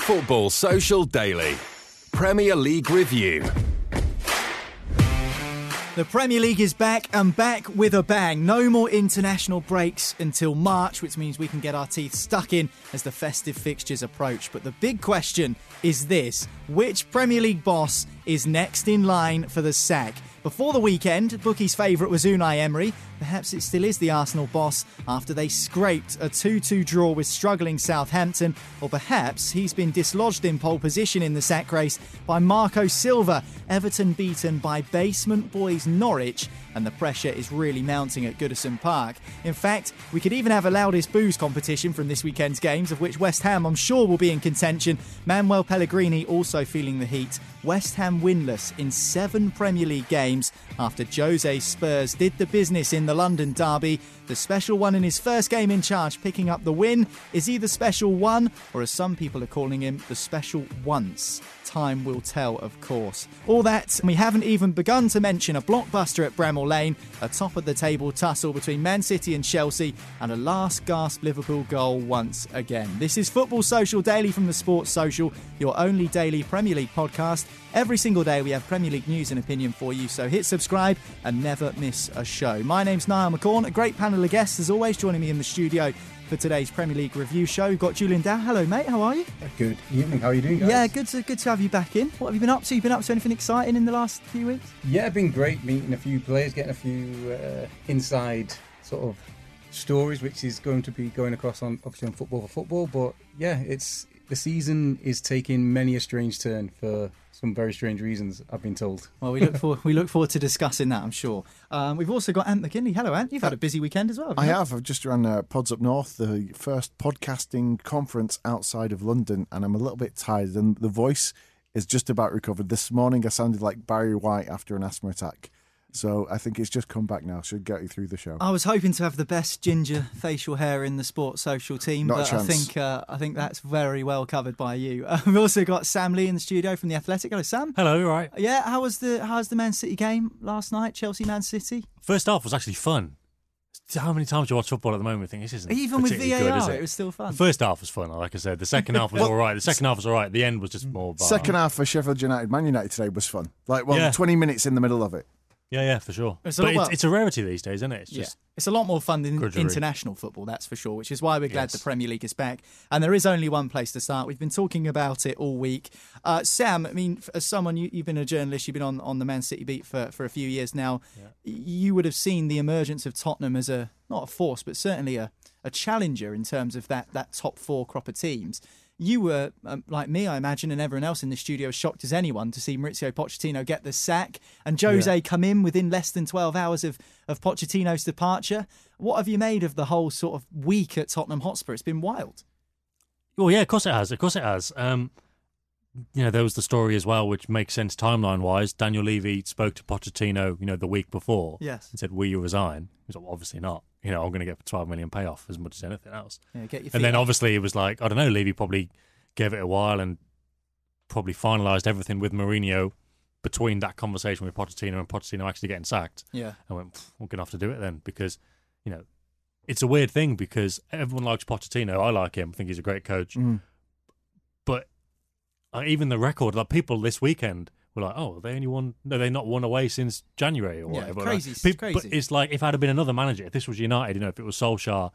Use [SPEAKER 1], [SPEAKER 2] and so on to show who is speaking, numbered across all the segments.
[SPEAKER 1] Football Social Daily. Premier League Review.
[SPEAKER 2] The Premier League is back and back with a bang. No more international breaks until March, which means we can get our teeth stuck in as the festive fixtures approach. But the big question is this which Premier League boss is next in line for the sack? Before the weekend, bookies' favourite was Unai Emery. Perhaps it still is the Arsenal boss after they scraped a 2 2 draw with struggling Southampton, or perhaps he's been dislodged in pole position in the sack race by Marco Silva. Everton beaten by basement boys Norwich, and the pressure is really mounting at Goodison Park. In fact, we could even have a loudest boos competition from this weekend's games, of which West Ham, I'm sure, will be in contention. Manuel Pellegrini also feeling the heat. West Ham winless in seven Premier League games after Jose Spurs did the business in the London derby. The special one in his first game in charge, picking up the win. Is he the special one, or as some people are calling him, the special once? Time will tell, of course. All that, and we haven't even begun to mention a blockbuster at Bramall Lane, a top of the table tussle between Man City and Chelsea, and a last gasp Liverpool goal once again. This is Football Social Daily from the Sports Social, your only daily Premier League podcast. Every single day we have Premier League news and opinion for you, so hit subscribe and never miss a show. My name's Niall McCorn, a great panel of guests as always joining me in the studio for today's Premier League review show. We've got Julian Dow. Hello, mate. How are you?
[SPEAKER 3] Good evening. How are you doing, guys?
[SPEAKER 2] Yeah, good to good to have you back in. What have you been up to? You been up to anything exciting in the last few weeks?
[SPEAKER 3] Yeah, been great meeting a few players, getting a few uh, inside sort of stories, which is going to be going across on obviously on football for football. But yeah, it's the season is taking many a strange turn for some very strange reasons. I've been told.
[SPEAKER 2] Well, we look forward we look forward to discussing that. I'm sure. Um, we've also got Ant McKinley. Hello, Ant. You've had a busy weekend as well.
[SPEAKER 4] I
[SPEAKER 2] haven't you?
[SPEAKER 4] have. I've just run uh, Pods Up North, the first podcasting conference outside of London, and I'm a little bit tired. And the voice is just about recovered. This morning, I sounded like Barry White after an asthma attack. So I think it's just come back now. Should get you through the show.
[SPEAKER 2] I was hoping to have the best ginger facial hair in the sports social team,
[SPEAKER 4] Not
[SPEAKER 2] but I think uh, I think that's very well covered by you. Uh, we've also got Sam Lee in the studio from the Athletic. Hello, Sam.
[SPEAKER 5] Hello, Right.
[SPEAKER 2] Yeah, how was the how's the Man City game last night? Chelsea Man City.
[SPEAKER 5] First half was actually fun. How many times do you watch football at the moment? and Think this isn't
[SPEAKER 2] Even with
[SPEAKER 5] particularly good, is
[SPEAKER 2] VAR,
[SPEAKER 5] it?
[SPEAKER 2] it was still fun.
[SPEAKER 5] The first half was fun, like I said. The second half was all right. The second half was all right. The end was just more. bar.
[SPEAKER 4] Second half for Sheffield United, Man United today was fun. Like, well,
[SPEAKER 5] Yeah.
[SPEAKER 4] 20 minutes in the middle of it.
[SPEAKER 5] Yeah, yeah, for sure.
[SPEAKER 2] It's a
[SPEAKER 5] but
[SPEAKER 2] lot-
[SPEAKER 5] it's, it's a rarity these days, isn't it? It's
[SPEAKER 2] Yeah. It's a lot more fun than
[SPEAKER 5] Grudgery.
[SPEAKER 2] international football, that's for sure, which is why we're glad
[SPEAKER 5] Yes.
[SPEAKER 2] the Premier League is back. And there is only one place to start. We've been talking about it all week. Uh, Sam, I mean, as someone, you, you've been a journalist, you've been on, on the Man City beat for, for a few years now. You would have seen the emergence of Tottenham as a, not a force, but certainly a, a challenger in terms of that, that top four crop of teams. You were, um, like me, I imagine, and everyone else in the studio, as shocked as anyone to see Mauricio Pochettino get the sack and Jose come in within less than 12 hours of, of Pochettino's departure. What have you made of the whole sort of week at Tottenham Hotspur? It's been wild.
[SPEAKER 5] Well, yeah, of course it has. Of course it has. Um, you know, there was the story as well, which makes sense timeline wise. Daniel Levy spoke to Pochettino, you know, the week before,
[SPEAKER 2] Yes.
[SPEAKER 5] and said, "Will you resign?" He was like, well, "Obviously not. You know, I'm going to get 12 million payoff as much as anything else."
[SPEAKER 2] Yeah, get your
[SPEAKER 5] and then
[SPEAKER 2] up.
[SPEAKER 5] obviously it was like, I don't know, Levy probably gave it a while and probably finalised everything with Mourinho between that conversation with Pochettino and Pochettino actually getting sacked.
[SPEAKER 2] Yeah.
[SPEAKER 5] And went, we're going to have to do it then because, you know, it's a weird thing because everyone likes Pochettino. I like him. I think he's a great coach.
[SPEAKER 4] Mm.
[SPEAKER 5] But uh, even the record, like people this weekend were like, oh, they only won, no, they not won away since January or
[SPEAKER 2] Yeah,
[SPEAKER 5] whatever.
[SPEAKER 2] crazy,
[SPEAKER 5] Like,
[SPEAKER 2] it's crazy.
[SPEAKER 5] But it's like if I'd have been another manager, if this was United, you know, if it was Solskjaer,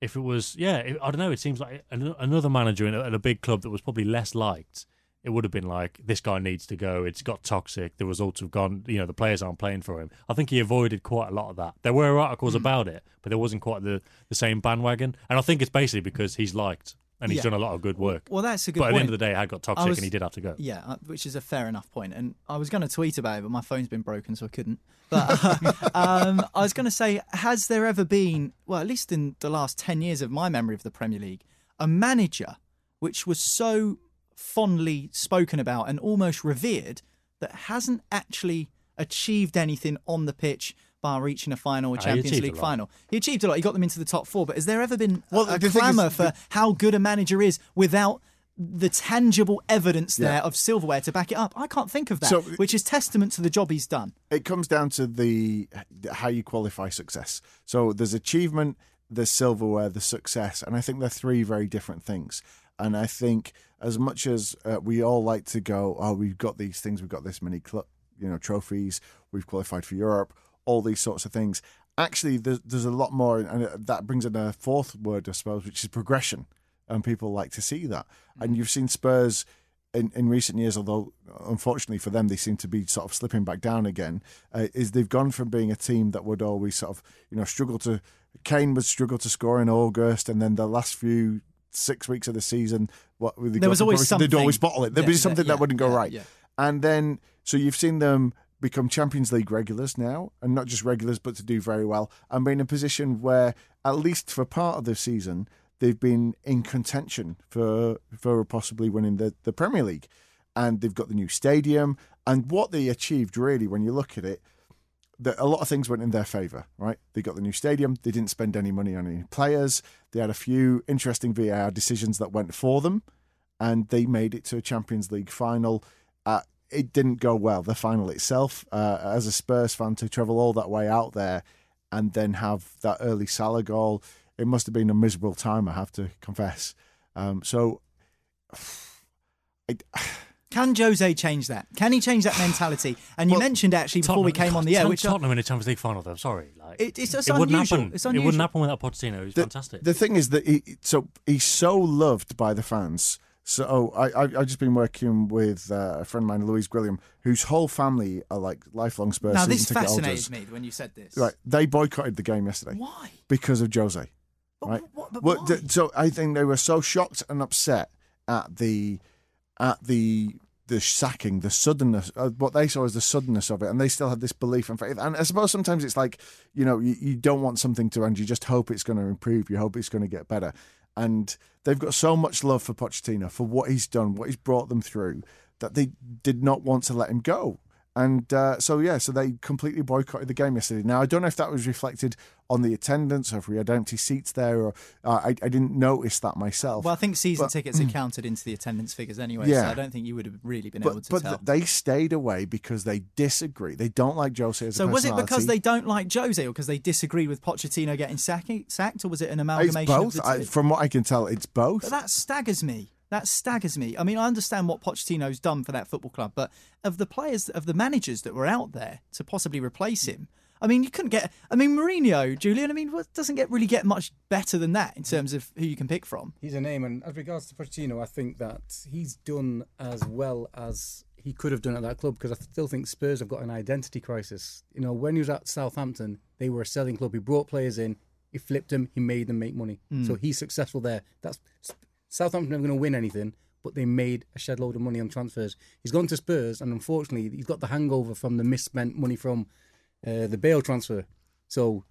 [SPEAKER 5] if it was, yeah, it, I don't know. It seems like an, another manager in a, at a big club that was probably less liked. It would have been like this guy needs to go. It's got toxic. The results have gone. You know, the players aren't playing for him. I think he avoided quite a lot of that. There were articles
[SPEAKER 2] Hmm.
[SPEAKER 5] about it, but there wasn't quite the, the same bandwagon. And I think it's basically because he's liked and he's
[SPEAKER 2] Yeah.
[SPEAKER 5] done a lot of good work.
[SPEAKER 2] Well, that's a good point.
[SPEAKER 5] but at the end of the day, I got toxic
[SPEAKER 2] was-
[SPEAKER 5] and he did have to go.
[SPEAKER 2] Yeah, uh, which is a fair enough point. And I was going to tweet about it, but my phone's been broken, so I couldn't. But um, I was going to say, has there ever been, well, at least in the last 10 years of my memory of the Premier League, a manager which was so fondly spoken about and almost revered that hasn't actually achieved anything on the pitch by reaching a final a
[SPEAKER 5] Ah,
[SPEAKER 2] Champions
[SPEAKER 5] achieved a
[SPEAKER 2] League final? He achieved a lot. He got them into the top four. But has there ever been
[SPEAKER 4] Well,
[SPEAKER 2] a, a
[SPEAKER 4] the is-
[SPEAKER 2] clamour for how good a manager is without the tangible evidence there
[SPEAKER 4] Yeah.
[SPEAKER 2] of silverware to back it up. I can't think of that,
[SPEAKER 4] So-
[SPEAKER 2] which is testament to the job he's done.
[SPEAKER 4] it comes down to the how you qualify success. So there's achievement, there's silverware, there's success, and I think they're three very different things. And I think as much as uh, we all like to go, oh, we've got these things, we've got this many, cl- you know, trophies, we've qualified for Europe, all these sorts of things. Actually, there's, there's a lot more, and that brings in a fourth word, I suppose, which is progression. And people like to see that. And you've seen Spurs in, in recent years, although unfortunately for them they seem to be sort of slipping back down again, uh, is they've gone from being a team that would always sort of you know struggle to. Kane would struggle to score in August, and then the last few six weeks of the season, what they
[SPEAKER 2] There was always something.
[SPEAKER 4] They'd always bottle it. There'd
[SPEAKER 2] Yeah,
[SPEAKER 4] be something
[SPEAKER 2] yeah,
[SPEAKER 4] that wouldn't go
[SPEAKER 2] yeah,
[SPEAKER 4] right,
[SPEAKER 2] yeah.
[SPEAKER 4] and then so you've seen them become Champions League regulars now, and not just regulars, but to do very well, and be in a position where at least for part of the season they've been in contention for for possibly winning the, the Premier League. And they've got the new stadium. And what they achieved really, when you look at it, that a lot of things went in their favour, right? They got the new stadium. They didn't spend any money on any players. They had a few interesting VAR decisions that went for them, and they made it to a Champions League final. Uh, it didn't go well, the final itself. Uh, as a Spurs fan, to travel all that way out there and then have that early Salah goal, it must have been a miserable time, I have to confess. Um, so, I,
[SPEAKER 2] Can Jose change that? Can he change that mentality? And you
[SPEAKER 4] Well,
[SPEAKER 2] mentioned actually before we
[SPEAKER 5] Tottenham-
[SPEAKER 2] came on the air,
[SPEAKER 5] Tot-
[SPEAKER 2] which
[SPEAKER 5] Tottenham in a Champions League final, though. Sorry, like
[SPEAKER 2] It- it's just
[SPEAKER 5] it wouldn't
[SPEAKER 2] unusual.
[SPEAKER 5] happen.
[SPEAKER 2] It's
[SPEAKER 5] It wouldn't happen without Pochettino. He's
[SPEAKER 4] the,
[SPEAKER 5] fantastic.
[SPEAKER 4] The thing is that he so he's so loved by the fans. So I I I've just been working with uh, a friend of mine, Louise Grilliam, whose whole family are like lifelong Spurs
[SPEAKER 2] now this fascinated me when you said this.
[SPEAKER 4] Right, they boycotted the game yesterday
[SPEAKER 2] Why?
[SPEAKER 4] because of Jose.
[SPEAKER 2] But
[SPEAKER 4] right.
[SPEAKER 2] what- but
[SPEAKER 4] Well, th- so I think they were so shocked and upset at the at the the sacking, the suddenness, uh, what they saw as the suddenness of it, and they still had this belief and faith. And I suppose sometimes it's like you know you, you don't want something to end, you just hope it's going to improve, you hope it's going to get better. And they've got so much love for Pochettino for what he's done, what he's brought them through, that they did not want to let him go. And uh, so, yeah, so they completely boycotted the game yesterday. Now, I don't know if that was reflected on the attendance or if we had empty seats there, or uh, I, I didn't notice that myself.
[SPEAKER 2] Well, I think season
[SPEAKER 4] But-
[SPEAKER 2] tickets are counted into the attendance figures anyway, so I don't think you would have really been able to
[SPEAKER 4] but
[SPEAKER 2] tell.
[SPEAKER 4] th- they stayed away because they disagree. They don't like Jose as a
[SPEAKER 2] so was it because they don't like Jose, or because they disagree with Pochettino getting sacked, sacked, or was it an
[SPEAKER 4] It's
[SPEAKER 2] amalgamation
[SPEAKER 4] both.
[SPEAKER 2] of the
[SPEAKER 4] I, from what I can tell, it's both.
[SPEAKER 2] But that staggers me. That staggers me. I mean, I understand what Pochettino's done for that football club, but of the players, of the managers that were out there to possibly replace him, I mean, you couldn't get. I mean, Mourinho, Julian. I mean, what doesn't get really get much better than that in terms of who you can pick from.
[SPEAKER 3] He's a name, and as regards to Pochettino, I think that he's done as well as he could have done at that club because I still think Spurs have got an identity crisis. You know, when he was at Southampton, they were a selling club. He brought players in, he flipped them, he made them make money. Hmm. So he's successful there. That's Southampton are going to win anything, but they made a shed load of money on transfers. He's gone to Spurs, and unfortunately, he's got the hangover from the misspent money from uh, the Bale transfer. So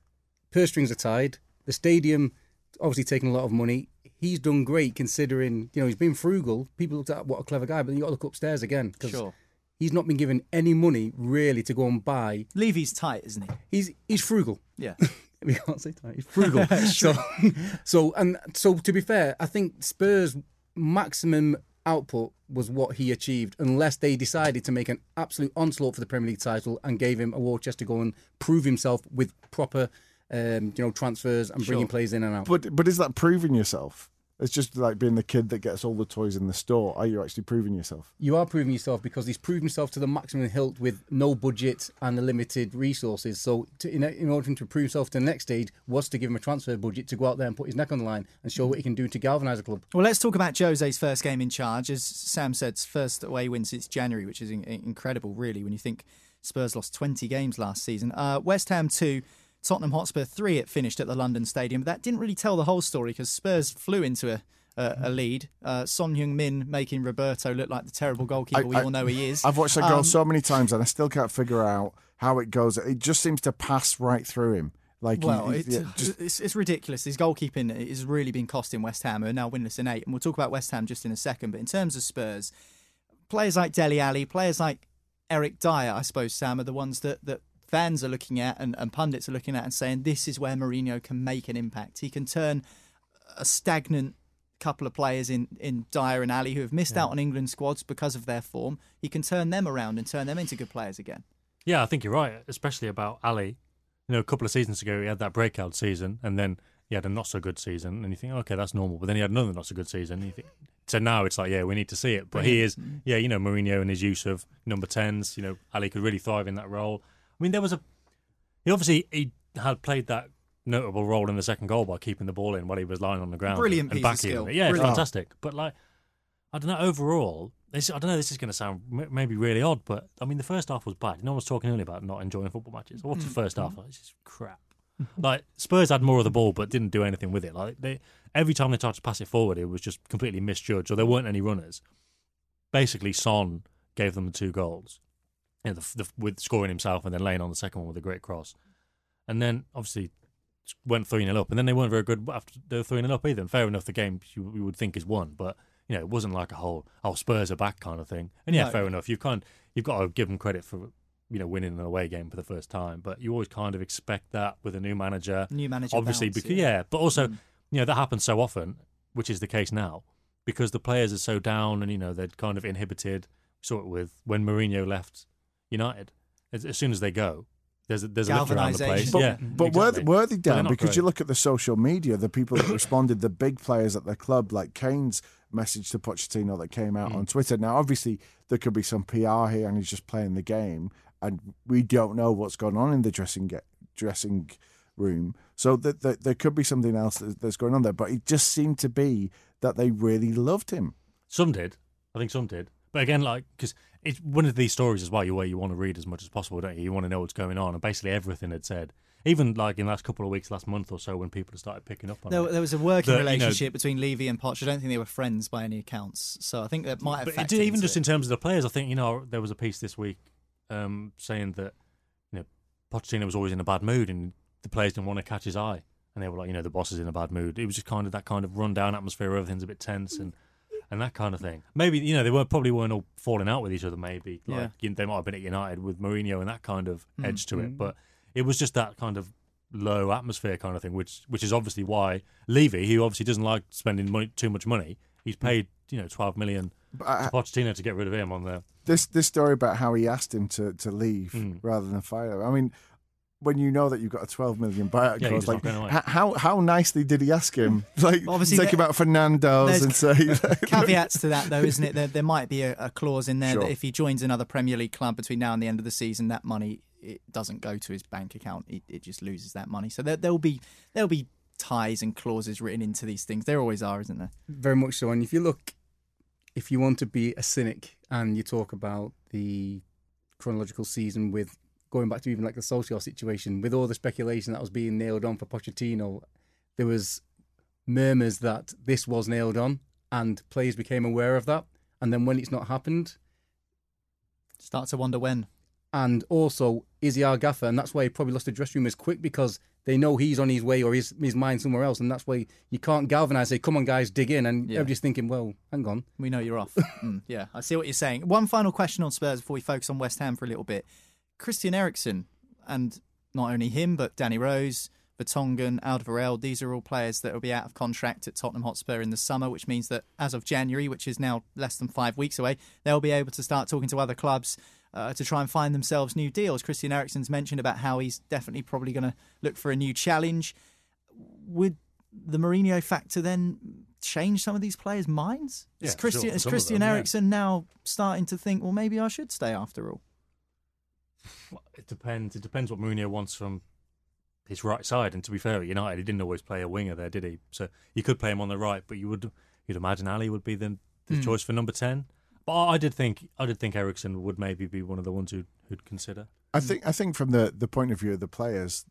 [SPEAKER 3] purse strings are tied. The stadium obviously taking a lot of money. he's done great considering you know he's been frugal. People looked at what a clever guy, but then you got to look upstairs again because
[SPEAKER 2] Sure.
[SPEAKER 3] he's not been given any money really to go and buy.
[SPEAKER 2] Levy's tight, isn't he?
[SPEAKER 3] He's he's frugal.
[SPEAKER 2] Yeah.
[SPEAKER 3] we can't say that. He's frugal. so, so and so to be fair, I think Spurs' maximum output was what he achieved, unless they decided to make an absolute onslaught for the Premier League title and gave him a war chest to go and prove himself with proper, um, you know, transfers and bringing
[SPEAKER 2] Sure.
[SPEAKER 3] players in and out.
[SPEAKER 4] But but is that proving yourself? It's just like being the kid that gets all the toys in the store. Are you actually proving yourself?
[SPEAKER 3] you are proving yourself because he's proved himself to the maximum hilt with no budget and the limited resources. So, to, in, in order to prove himself to the next stage, was to give him a transfer budget to go out there and put his neck on the line and show what he can do to galvanise a club.
[SPEAKER 2] Well, let's talk about Jose's first game in charge. As Sam said, first away win since January, which is in- incredible, really, when you think Spurs lost 20 games last season. Uh, West Ham 2, Tottenham Hotspur 3, it finished at the London Stadium. But that didn't really tell the whole story because Spurs flew into a, a, a lead. Uh, Son Heung Min making Roberto look like the terrible goalkeeper we all know he is.
[SPEAKER 4] I've watched that goal
[SPEAKER 2] Um,
[SPEAKER 4] so many times and I still can't figure out how it goes. It just seems to pass right through him. Like
[SPEAKER 2] Well,
[SPEAKER 4] he-
[SPEAKER 2] it's,
[SPEAKER 4] yeah, just
[SPEAKER 2] it's, it's ridiculous. His goalkeeping has really been costing West Ham, who are now winless in eight. And we'll talk about West Ham just in a second. But in terms of Spurs, players like Dele Alli, players like Eric Dier, I suppose, Sam, are the ones that, that fans are looking at and, and pundits are looking at and saying this is where Mourinho can make an impact. He can turn a stagnant couple of players in, in Dier and Alli who have missed out on England squads because of their form. He can turn them around and turn them into good players again.
[SPEAKER 5] Yeah, I think you're right, especially about Alli. You know, a couple of seasons ago, he had that breakout season, and then he had a not so good season, and you think, okay, that's normal. But then he had another not so good season. And you think, so now it's like, yeah, we need to see it. But he is, mm-hmm. yeah, you know, Mourinho and his use of number tens. You know, Alli could really thrive in that role. I mean, there was a, he obviously he had played that notable role in the second goal by keeping the ball in while he was lying on the ground,
[SPEAKER 2] Brilliant
[SPEAKER 5] and
[SPEAKER 2] piece of
[SPEAKER 5] backing
[SPEAKER 2] skill.
[SPEAKER 5] it. Yeah, it's
[SPEAKER 2] Brilliant.
[SPEAKER 5] fantastic. But like, I don't know. Overall, this, I don't know. This is going to sound m- maybe really odd, but I mean, the first half was bad. No one was talking earlier about not enjoying football matches. What's
[SPEAKER 2] Mm.
[SPEAKER 5] the first half? Like, It's just crap. like Spurs had more of the ball, but didn't do anything with it. Like they, every time they tried to pass it forward, it was just completely misjudged, or there weren't any runners. Basically, Son gave them the two goals, you know, the, the, with scoring himself and then laying on the second one with a great cross, and then obviously went three 0 up, and then they weren't very good after they were three 0 up either. And fair enough, the game you, you would think is won, but you know it wasn't like a whole oh Spurs are back kind of thing. And yeah,
[SPEAKER 2] No.
[SPEAKER 5] fair enough. You can't you've got to give them credit for you know winning an away game for the first time, but you always kind of expect that with a new manager.
[SPEAKER 2] New manager
[SPEAKER 5] obviously,
[SPEAKER 2] bounce,
[SPEAKER 5] because
[SPEAKER 2] yeah.
[SPEAKER 5] yeah, but also mm. you know that happens so often, which is the case now because the players are so down and you know they're kind of inhibited. We saw it with when Mourinho left United. As, as soon as they go, there's a, there's a lift around the place.
[SPEAKER 4] But,
[SPEAKER 5] yeah,
[SPEAKER 4] but
[SPEAKER 5] exactly.
[SPEAKER 4] were, were they
[SPEAKER 5] But they're
[SPEAKER 4] down?
[SPEAKER 5] not
[SPEAKER 4] Because you look at the social media, the people that responded, the big players at the club, like Kane's message to Pochettino that came out on mm. Twitter. Now, obviously, there could be some PR here, and he's just playing the game, and we don't know what's going on in the dressing ge- dressing room. So that that there could be something else that, that's going on there. But it just seemed to be that they really loved him.
[SPEAKER 5] Some did. I think some did. But again, like, because it's one of these stories as well, you where you want to read as much as possible, don't you? You want to know what's going on. And basically everything had said, even like in the last couple of weeks, last month or so, when people started picking up on
[SPEAKER 2] There,
[SPEAKER 5] it.
[SPEAKER 2] there was a working
[SPEAKER 5] that, you know,
[SPEAKER 2] relationship between Levy and Poch. I don't think they were friends by any accounts. So I think that might have
[SPEAKER 5] But it did, even just
[SPEAKER 2] it.
[SPEAKER 5] in terms of the players, I think, you know, there was a piece this week um, saying that, you know, Pochettino was always in a bad mood and the players didn't want to catch his eye. And they were like, you know, the boss is in a bad mood. It was just kind of that kind of rundown atmosphere where everything's a bit tense and and that kind of thing. Maybe you know they were probably weren't all falling out with each other. Maybe like
[SPEAKER 2] Yeah.
[SPEAKER 5] they might have been at United with Mourinho and that kind of
[SPEAKER 2] Mm.
[SPEAKER 5] edge to it. But it was just that kind of low atmosphere kind of thing, which which is obviously why Levy, who obviously doesn't like spending money, too much money, he's paid you know twelve million
[SPEAKER 4] But I-
[SPEAKER 5] to Pochettino to get rid of him on there.
[SPEAKER 4] this this story about how he asked him to to leave
[SPEAKER 5] Mm.
[SPEAKER 4] rather than fire. I mean, when you know that you've got a twelve million buyout
[SPEAKER 5] Yeah,
[SPEAKER 4] clause, like
[SPEAKER 5] not going away.
[SPEAKER 4] h- how how nicely did he ask him? Like
[SPEAKER 2] Obviously,
[SPEAKER 4] take
[SPEAKER 2] there-
[SPEAKER 4] him out Fernando's and say
[SPEAKER 2] caveats to that, though, isn't it? There, there might be a, a clause in there
[SPEAKER 4] Sure.
[SPEAKER 2] that if he joins another Premier League club between now and the end of the season, that money it doesn't go to his bank account. It, it just loses that money. So there, there'll be there'll be ties and clauses written into these things. There always are, isn't there?
[SPEAKER 3] Very much so. And if you look, if you want to be a cynic and you talk about the chronological season with going back to even like the social situation, with all the speculation that was being nailed on for Pochettino, there was murmurs that this was nailed on and players became aware of that. And then when it's not happened,
[SPEAKER 2] Start to wonder when.
[SPEAKER 3] And also, is he our gaffer? And that's why he probably lost the dressing room as quick because they know he's on his way or his, his mind somewhere else. And that's why you can't galvanise, say, come on, guys, dig in. And
[SPEAKER 2] Yeah.
[SPEAKER 3] everybody's thinking, well, hang on.
[SPEAKER 2] We know you're off. Mm, yeah, I see what you're saying. One final question on Spurs before we focus on West Ham for a little bit. Christian Eriksen, and not only him, but Danny Rose, Vertonghen, Alderweireld, these are all players that will be out of contract at Tottenham Hotspur in the summer, which means that as of January, which is now less than five weeks away, they'll be able to start talking to other clubs uh, to try and find themselves new deals. Christian Eriksen's mentioned about how he's definitely probably going to look for a new challenge. Would the Mourinho factor then change some of these players' minds?
[SPEAKER 5] Yeah,
[SPEAKER 2] is Christian,
[SPEAKER 5] sure,
[SPEAKER 2] is Christian
[SPEAKER 5] them, yeah.
[SPEAKER 2] Eriksen now starting to think, well, maybe I should stay after all?
[SPEAKER 5] It depends. It depends what Mourinho wants from his right side. And to be fair, at United, he didn't always play a winger there, did he? So you could play him on the right, but you would you'd imagine Alli would be the, the
[SPEAKER 2] Hmm.
[SPEAKER 5] choice for number ten. But I I did think I did think Eriksen would maybe be one of the ones who who'd consider.
[SPEAKER 4] I think I think from the, the point of view of the players,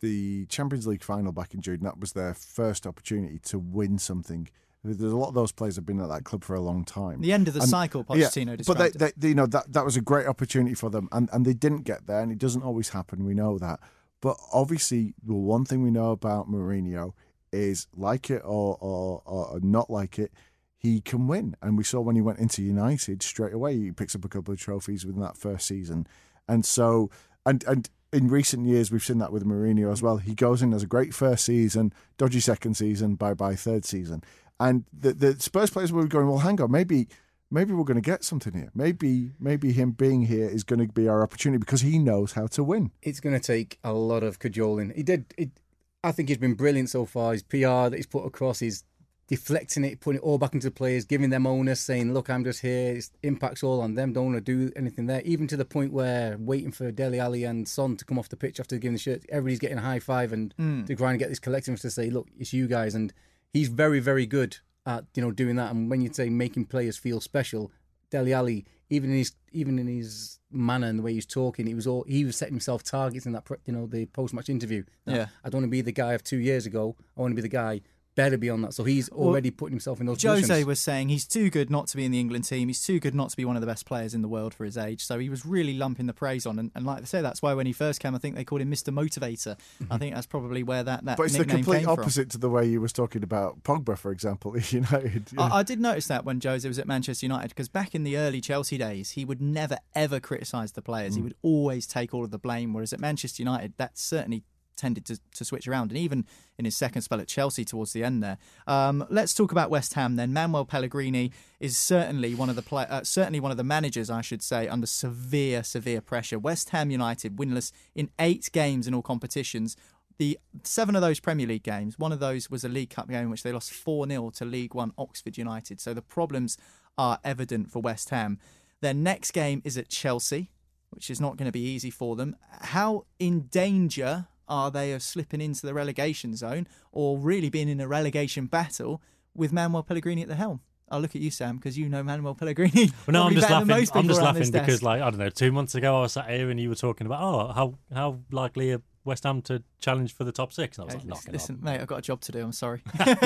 [SPEAKER 4] the Champions League final back in June, that was their first opportunity to win something. There's a lot of those players have been at that club for a long time.
[SPEAKER 2] The end of the
[SPEAKER 4] And-
[SPEAKER 2] cycle,
[SPEAKER 4] yeah,
[SPEAKER 2] Pochettino
[SPEAKER 4] but they, they, they- you know, that that was a great opportunity for them, and and they didn't get there, and it doesn't always happen. We know that, but obviously, the one thing we know about Mourinho is like it or or, or not like it, he can win. And we saw when he went into United straight away, he picks up a couple of trophies within that first season, and so and and. In recent years, we've seen that with Mourinho as well. He goes in as a great first season, dodgy second season, bye bye third season, and the the Spurs players were going, well, hang on, maybe maybe we're going to get something here. Maybe maybe him being here is going to be our opportunity because he knows how to win.
[SPEAKER 3] It's going to take a lot of cajoling. He did. It, I think he's been brilliant so far. His PR that he's put across is deflecting it, putting it all back into the players, giving them onus, saying, "Look, I'm just here." It impacts all on them. Don't want to do anything there. Even to the point where waiting for Dele Alli and Son to come off the pitch after giving the shirt, everybody's getting a high five and to try and get this collective to say, "Look, it's you guys." And he's very, very good at you know doing that. And when you say making players feel special, Dele Alli, even in his even in his manner and the way he's talking, he was all he was setting himself targets in that you know the post match interview. That,
[SPEAKER 2] Yeah.
[SPEAKER 3] I don't want to be the guy of two years ago. I want to be the guy better be on that. So he's already putting himself in those
[SPEAKER 2] Jose
[SPEAKER 3] positions.
[SPEAKER 2] was saying he's too good not to be in the England team. He's too good not to be one of the best players in the world for his age. So he was really lumping the praise on. And, and like I say, that's why when he first came, I think they called him Mr. Motivator. I think that's probably where that, that
[SPEAKER 4] But it's the complete
[SPEAKER 2] came from.
[SPEAKER 4] opposite to the way you was talking about Pogba, for example, at United. you know.
[SPEAKER 2] I, I did notice that when Jose was at Manchester United because back in the early Chelsea days, he would never ever criticise the players.
[SPEAKER 4] Mm.
[SPEAKER 2] He would always take all of the blame. Whereas at Manchester United, that certainly tended to, to switch around. And even in his second spell at Chelsea towards the end there. Um, let's talk about West Ham then. Manuel Pellegrini is certainly one of the play, uh, certainly one of the managers, I should say, under severe severe pressure. West Ham United winless in eight games in all competitions. The seven of those Premier League games, one of those was a League Cup game in which they lost 4 0 to League One Oxford United. So the problems are evident for West Ham. Their next game is at Chelsea, which is not going to be easy for them. How in danger are they of slipping into the relegation zone or really being in a relegation battle with Manuel Pellegrini at the helm? I'll look at you, Sam, because you know Manuel Pellegrini.
[SPEAKER 5] Well, no, I'm just laughing. I'm just laughing because, like, I don't know, two months ago I was sat here and you were talking about, oh, how how likely are West Ham to challenge for the top six? And I was
[SPEAKER 2] Hey,
[SPEAKER 5] like,
[SPEAKER 2] listen, mate, I've got a job to do. I'm sorry.
[SPEAKER 5] yeah,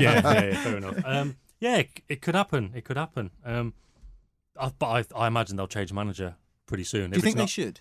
[SPEAKER 5] yeah, yeah, fair enough. Um, yeah, it, it could happen. It could happen. Um, I, but I, I imagine they'll change manager pretty soon.
[SPEAKER 2] Do you think they should?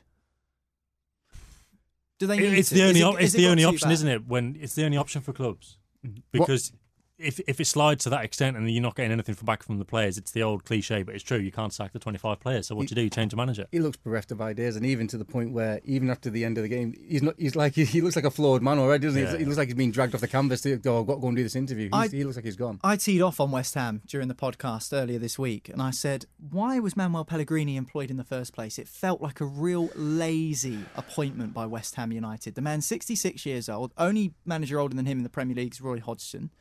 [SPEAKER 2] Do they? Need
[SPEAKER 5] it's
[SPEAKER 2] to?
[SPEAKER 5] the only
[SPEAKER 2] it-
[SPEAKER 5] op- it's
[SPEAKER 2] it
[SPEAKER 5] the only option,
[SPEAKER 2] bad?
[SPEAKER 5] isn't it? When it's the only option for clubs mm-hmm. because if if it slides to that extent and you're not getting anything from back from the players, it's the old cliche, but it's true. You can't sack the 25 players. So what do you do? You change the manager.
[SPEAKER 3] he looks bereft of ideas, and even to the point where even after the end of the game, he's not. He's like he looks like a flawed man already, doesn't he?
[SPEAKER 5] Yeah.
[SPEAKER 3] He looks like he's been dragged off the canvas to go. I've got to go and do this interview.
[SPEAKER 2] I-
[SPEAKER 3] he looks like he's gone.
[SPEAKER 2] I teed off on West Ham during the podcast earlier this week, and I said, "Why was Manuel Pellegrini employed in the first place? It felt like a real lazy appointment by West Ham United. The man, 66 years old, only manager older than him in the Premier League is Roy Hodgson."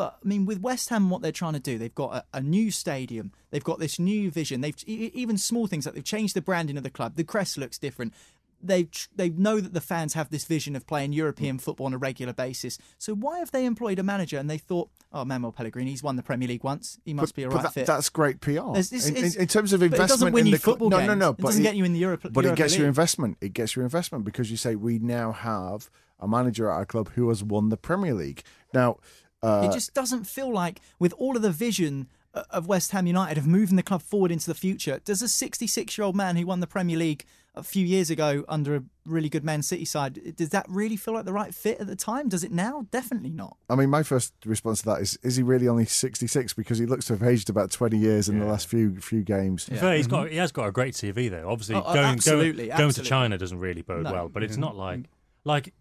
[SPEAKER 2] But I mean, with West Ham, what they're trying to do, they've got a, a new stadium. They've got this new vision. They've even small things like they've changed the branding of the club. The crest looks different. They they know that the fans have this vision of playing European mm. football on a regular basis. So why have they employed a manager and they thought, oh, Manuel Pellegrini, he's won the Premier League once. He must be a right
[SPEAKER 4] that-
[SPEAKER 2] fit.
[SPEAKER 4] that's great PR.
[SPEAKER 2] There's- it's-
[SPEAKER 4] in, in- in terms of
[SPEAKER 2] but it
[SPEAKER 4] investment,
[SPEAKER 2] doesn't win
[SPEAKER 4] in
[SPEAKER 2] you
[SPEAKER 4] the cl-
[SPEAKER 2] football
[SPEAKER 4] no,
[SPEAKER 2] games.
[SPEAKER 4] no, no.
[SPEAKER 2] It
[SPEAKER 4] but
[SPEAKER 2] doesn't get you in the Europe-
[SPEAKER 4] But it gets you
[SPEAKER 2] League.
[SPEAKER 4] investment. It gets you investment because you say we now have a manager at our club who has won the Premier League. Now, uh,
[SPEAKER 2] it just doesn't feel like, with all of the vision uh, of West Ham United of moving the club forward into the future, does a 66 year old man who won the Premier League a few years ago under a really good Man City side. Does that really feel like the right fit at the time? Does it now? Definitely not.
[SPEAKER 4] I mean, my first response to that is: Is he really only sixty six? Because he looks to have aged about twenty years in the last few few games.
[SPEAKER 5] To be fair, he's got he has got a great CV though. Obviously,
[SPEAKER 2] Oh, oh,
[SPEAKER 5] going
[SPEAKER 2] absolutely,
[SPEAKER 5] going, going to. China doesn't really bode
[SPEAKER 2] No.
[SPEAKER 5] well. But it's
[SPEAKER 3] Mhm.
[SPEAKER 5] not like like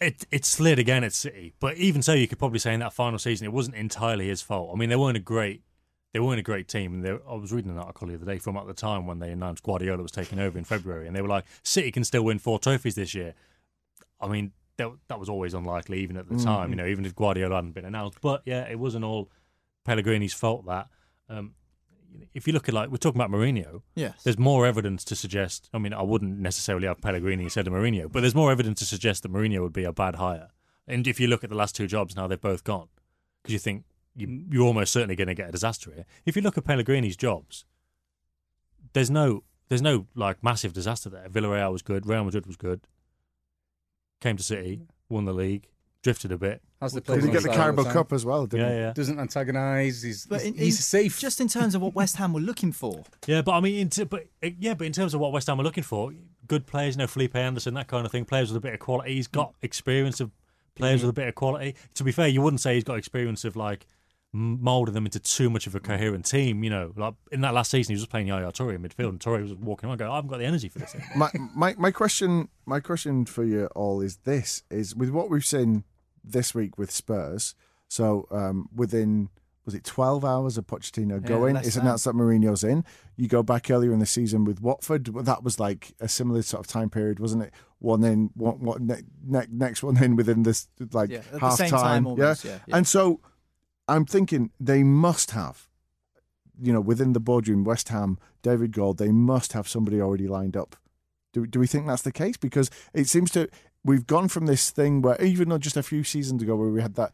[SPEAKER 5] it it slid again at City. But even so, you could probably say in that final season, it wasn't entirely his fault. I mean, they weren't a great they weren't a great team. And they, I was reading an article the other day from at the time when they announced Guardiola was taking over in February, and they were like, City can still win four trophies this year. I mean, that, that was always unlikely, even at the time. You know, even if Guardiola hadn't been announced. But yeah, it wasn't all Pellegrini's fault. That um, if you look at like we're talking about Mourinho,
[SPEAKER 2] Yes.
[SPEAKER 5] there's more evidence to suggest. I mean, I wouldn't necessarily have Pellegrini instead of Mourinho, but there's more evidence to suggest that Mourinho would be a bad hire. And if you look at the last two jobs now, they've both gone because you think you, you're almost certainly going to get a disaster here. If you look at Pellegrini's jobs, there's no there's no like massive disaster there. Villarreal was good, Real Madrid was good. Came to City, won the league, drifted a bit.
[SPEAKER 3] How's the
[SPEAKER 4] Did
[SPEAKER 3] play
[SPEAKER 4] he get the
[SPEAKER 3] style
[SPEAKER 4] Carabao
[SPEAKER 3] time?
[SPEAKER 4] Cup as well? Didn't
[SPEAKER 5] Yeah,
[SPEAKER 4] he?
[SPEAKER 5] yeah.
[SPEAKER 3] Doesn't antagonise. He's
[SPEAKER 2] But in,
[SPEAKER 3] he's
[SPEAKER 2] in-
[SPEAKER 3] safe.
[SPEAKER 2] Just in terms of what West Ham were looking for.
[SPEAKER 5] Yeah, but I mean, in t- but yeah, but in terms of what West Ham were looking for, good players, you know, Felipe Anderson, that kind of thing, players with a bit of quality. He's got experience of players with a bit of quality. To be fair, you wouldn't say he's got experience of like molding them into too much of a coherent team. You know, like in that last season, he was just playing Yaya Toure in midfield, and Toure was walking around, going, "I haven't got the energy for this."
[SPEAKER 4] my, my my question my question for you all is this is with what we've seen this week with Spurs. So um, within was it 12 hours of Pochettino
[SPEAKER 2] Yeah,
[SPEAKER 4] going? it's announced that Mourinho's in? You go back earlier in the season with Watford. That was like a similar sort of time period wasn't it? One in one, one ne- ne- next one in within this like
[SPEAKER 2] Yeah,
[SPEAKER 4] half
[SPEAKER 2] same
[SPEAKER 4] time,
[SPEAKER 2] time almost, yeah, yeah.
[SPEAKER 4] and so I'm thinking they must have you know within the boardroom West Ham David Gold they must have somebody already lined up. Do, do we think that's the case? Because it seems to we've gone from this thing where even though just a few seasons ago where we had that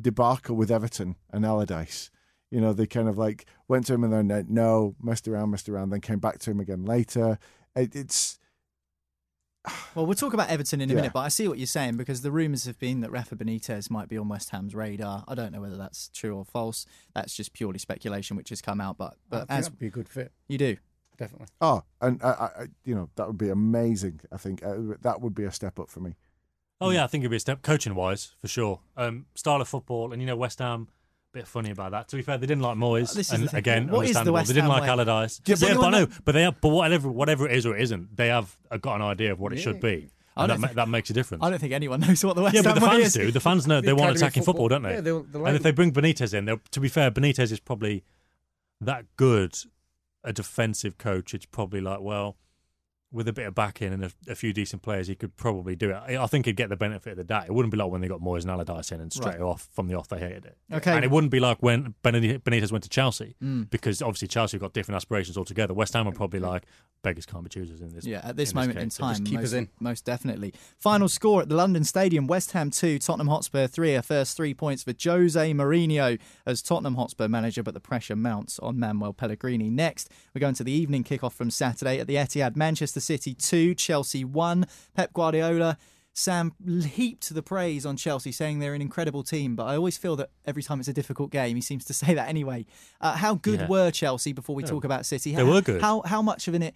[SPEAKER 4] debacle with Everton and Allardyce, you know, they kind of like went to him and then no, messed around, messed around, then came back to him again later. It, it's
[SPEAKER 2] Well, we'll talk about Everton in a
[SPEAKER 4] Yeah.
[SPEAKER 2] minute, but I see what you're saying because the rumours have been that Rafa Benitez might be on West Ham's radar. I don't know whether that's true or false. That's just purely speculation, which has come out. But
[SPEAKER 3] I
[SPEAKER 2] but
[SPEAKER 3] think
[SPEAKER 2] as
[SPEAKER 3] that'd be a good fit.
[SPEAKER 2] you do,
[SPEAKER 3] Definitely.
[SPEAKER 4] oh, and I, I, I- you know that would be amazing. I think uh, that would be a step up for me.
[SPEAKER 5] Oh yeah, I think it'd be a step coaching wise for sure. Um, style of football, and you know West Ham. Bit funny about that. To be fair, they didn't like Moyes,
[SPEAKER 2] This
[SPEAKER 5] and
[SPEAKER 2] the thing.
[SPEAKER 5] again,
[SPEAKER 2] What is the
[SPEAKER 5] understandable.
[SPEAKER 2] West
[SPEAKER 5] they didn't
[SPEAKER 2] Ham
[SPEAKER 5] like
[SPEAKER 2] way?
[SPEAKER 5] Allardyce.
[SPEAKER 4] Yeah,
[SPEAKER 5] Yeah,
[SPEAKER 4] but-
[SPEAKER 5] but, I know, but they have, but whatever, whatever it is or it isn't, they have uh, got an idea of what it should be, and that,
[SPEAKER 2] think-
[SPEAKER 5] that makes a difference.
[SPEAKER 2] I don't think anyone knows what the West
[SPEAKER 5] yeah,
[SPEAKER 2] Ham
[SPEAKER 5] but the fans
[SPEAKER 2] is.
[SPEAKER 5] do. The fans know
[SPEAKER 3] The
[SPEAKER 5] they want attacking football,
[SPEAKER 3] football.
[SPEAKER 5] don't they?
[SPEAKER 3] Yeah, they'll- they'll
[SPEAKER 5] and
[SPEAKER 3] like
[SPEAKER 5] if they bring Benitez in, they'll, to be fair, Benitez is probably that good a defensive coach. It's probably like, well, with a bit of backing and a, a few decent players, he could probably do it. I think he'd get the benefit of the doubt. It wouldn't be like when they got Moyes and Allardyce in and straight
[SPEAKER 2] Right.
[SPEAKER 5] off from the off they hated it.
[SPEAKER 2] Okay.
[SPEAKER 5] and it wouldn't be like when Benitez went to Chelsea
[SPEAKER 2] Mm.
[SPEAKER 5] because obviously Chelsea have got different aspirations altogether. West Ham are probably like beggars can't be choosers in this.
[SPEAKER 2] Yeah, at this
[SPEAKER 5] in
[SPEAKER 2] moment in time,
[SPEAKER 3] keep
[SPEAKER 2] most,
[SPEAKER 3] us in.
[SPEAKER 2] most definitely. Final score at the London Stadium: West Ham two, Tottenham Hotspur three. A first three points for Jose Mourinho as Tottenham Hotspur manager, but the pressure mounts on Manuel Pellegrini. Next, we're going to the evening kickoff from Saturday at the Etihad. Manchester City two, Chelsea one. Pep Guardiola. Sam heaped the praise on Chelsea, saying they're an incredible team. But I always feel that every time it's a difficult game, he seems to say that anyway. Uh, how good
[SPEAKER 5] Yeah.
[SPEAKER 2] were Chelsea before we talk about City?
[SPEAKER 5] They
[SPEAKER 2] How-
[SPEAKER 5] were good.
[SPEAKER 2] How how much of an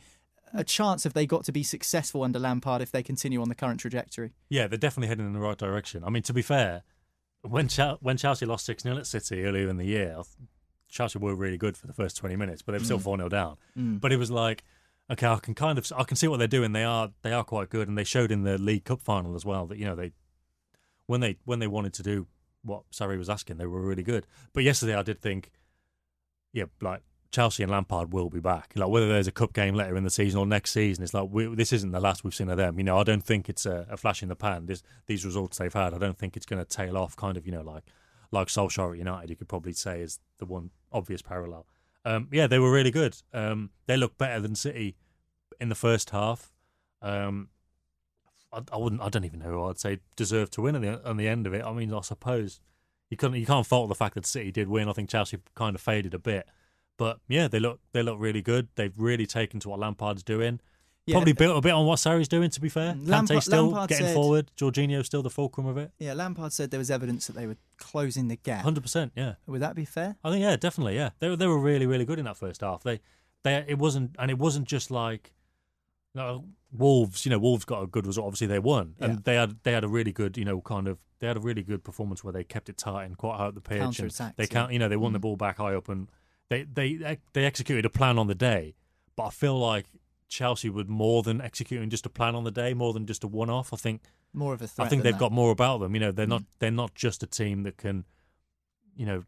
[SPEAKER 2] a chance have they got to be successful under Lampard if they continue on the current trajectory?
[SPEAKER 5] Yeah, they're definitely heading in the right direction. I mean, to be fair, when Chel- when Chelsea lost 6 0 at City earlier in the year, Chelsea were really good for the first 20 minutes, but they were still 4 0 down. But it was like, okay, I can kind of I can see what they're doing. They are they are quite good, and they showed in the League Cup final as well that you know they when they when they wanted to do what Sarri was asking, they were really good. But yesterday, I did think, yeah, like Chelsea and Lampard will be back. Like whether there's a cup game later in the season or next season, it's like we, this isn't the last we've seen of them. You know, I don't think it's a, a flash in the pan. This, these results they've had, I don't think it's going to tail off. Kind of, you know, like like Solskjaer at United, you could probably say is the one obvious parallel. Um, yeah, they were really good. Um, they look better than City in the first half. Um, I, I wouldn't. I don't even know who I'd say deserved to win at the on the end of it. I mean, I suppose you couldn't. You can't fault the fact that City did win. I think Chelsea kind of faded a bit, but yeah, they look they look really good. They've really taken to what Lampard's doing.
[SPEAKER 2] Yeah.
[SPEAKER 5] Probably built a bit on what Sarri's doing. To be fair,
[SPEAKER 2] Mm,
[SPEAKER 5] Kante
[SPEAKER 2] Lampard-
[SPEAKER 5] still
[SPEAKER 2] Lampard
[SPEAKER 5] getting
[SPEAKER 2] said-
[SPEAKER 5] forward. Jorginho still the fulcrum of it.
[SPEAKER 2] Yeah, Lampard said there was evidence that they were closing the gap.
[SPEAKER 5] Hundred percent. Yeah.
[SPEAKER 2] Would that be fair?
[SPEAKER 5] I think yeah, definitely yeah. They were they were really really good in that first half. They they it wasn't and it wasn't just like No, Wolves, you know, Wolves got a good result. Obviously, they won, and
[SPEAKER 2] Yeah.
[SPEAKER 5] they had they had a really good, you know, kind of they had a really good performance where they kept it tight and quite high up the pitch. and They
[SPEAKER 2] yeah.
[SPEAKER 5] count, you know, they won the
[SPEAKER 2] Mm.
[SPEAKER 5] ball back high up, and they they they executed a plan on the day. But I feel like Chelsea would more than executing just a plan on the day, more than just a one off. I think
[SPEAKER 2] More of a threat.
[SPEAKER 5] I think they've
[SPEAKER 2] that.
[SPEAKER 5] got more about them. You know, they're not
[SPEAKER 2] Mm.
[SPEAKER 5] they're not just a team that can, you know,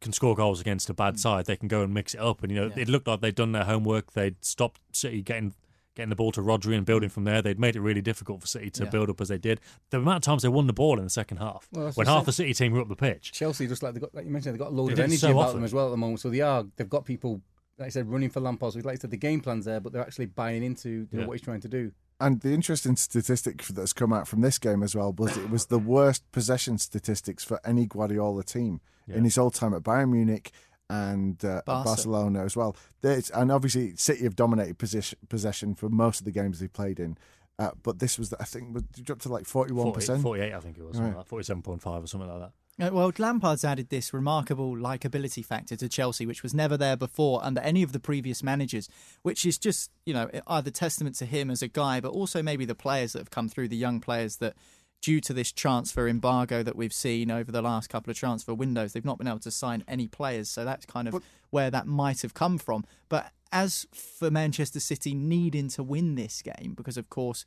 [SPEAKER 5] can score goals against a bad side. They can go and mix it up. And you know,
[SPEAKER 2] Mm. Yeah.
[SPEAKER 5] it looked like they'd done their homework. They'd stopped City getting getting the ball to Rodri and building from there. They'd made it really difficult for City to
[SPEAKER 2] Yeah.
[SPEAKER 5] build up as they did. The amount of times they won the ball in the second half,
[SPEAKER 3] Well,
[SPEAKER 5] when half the City team were up the pitch.
[SPEAKER 3] Chelsea just like they got like you mentioned they've got a load
[SPEAKER 5] They
[SPEAKER 3] of energy
[SPEAKER 5] so
[SPEAKER 3] about
[SPEAKER 5] often.
[SPEAKER 3] them as well at the moment. So they are they've got people like I said running for Lampard. So like I said the game plan's there, but they're actually buying into you know,
[SPEAKER 5] Yeah.
[SPEAKER 3] what he's trying to do.
[SPEAKER 4] And the interesting statistic that's come out from this game as well was it was the worst possession statistics for any Guardiola team
[SPEAKER 5] Yeah.
[SPEAKER 4] in his old time at Bayern Munich and uh,
[SPEAKER 2] Barca.
[SPEAKER 4] Barcelona as well. There's, and obviously, City have dominated position, possession for most of the games they played in. Uh, but this was, I think, was dropped to like forty-one
[SPEAKER 5] 40,
[SPEAKER 4] percent.
[SPEAKER 5] 48, I think it was,
[SPEAKER 4] Right.
[SPEAKER 5] like 47.5 or something like that.
[SPEAKER 2] Uh, Well, Lampard's added this remarkable likability factor to Chelsea, which was never there before under any of the previous managers, which is just, you know, either testament to him as a guy, but also maybe the players that have come through, the young players that, due to this transfer embargo that we've seen over the last couple of transfer windows, they've not been able to sign any players. So that's kind of where that might have come from. But as for Manchester City needing to win this game, because of course,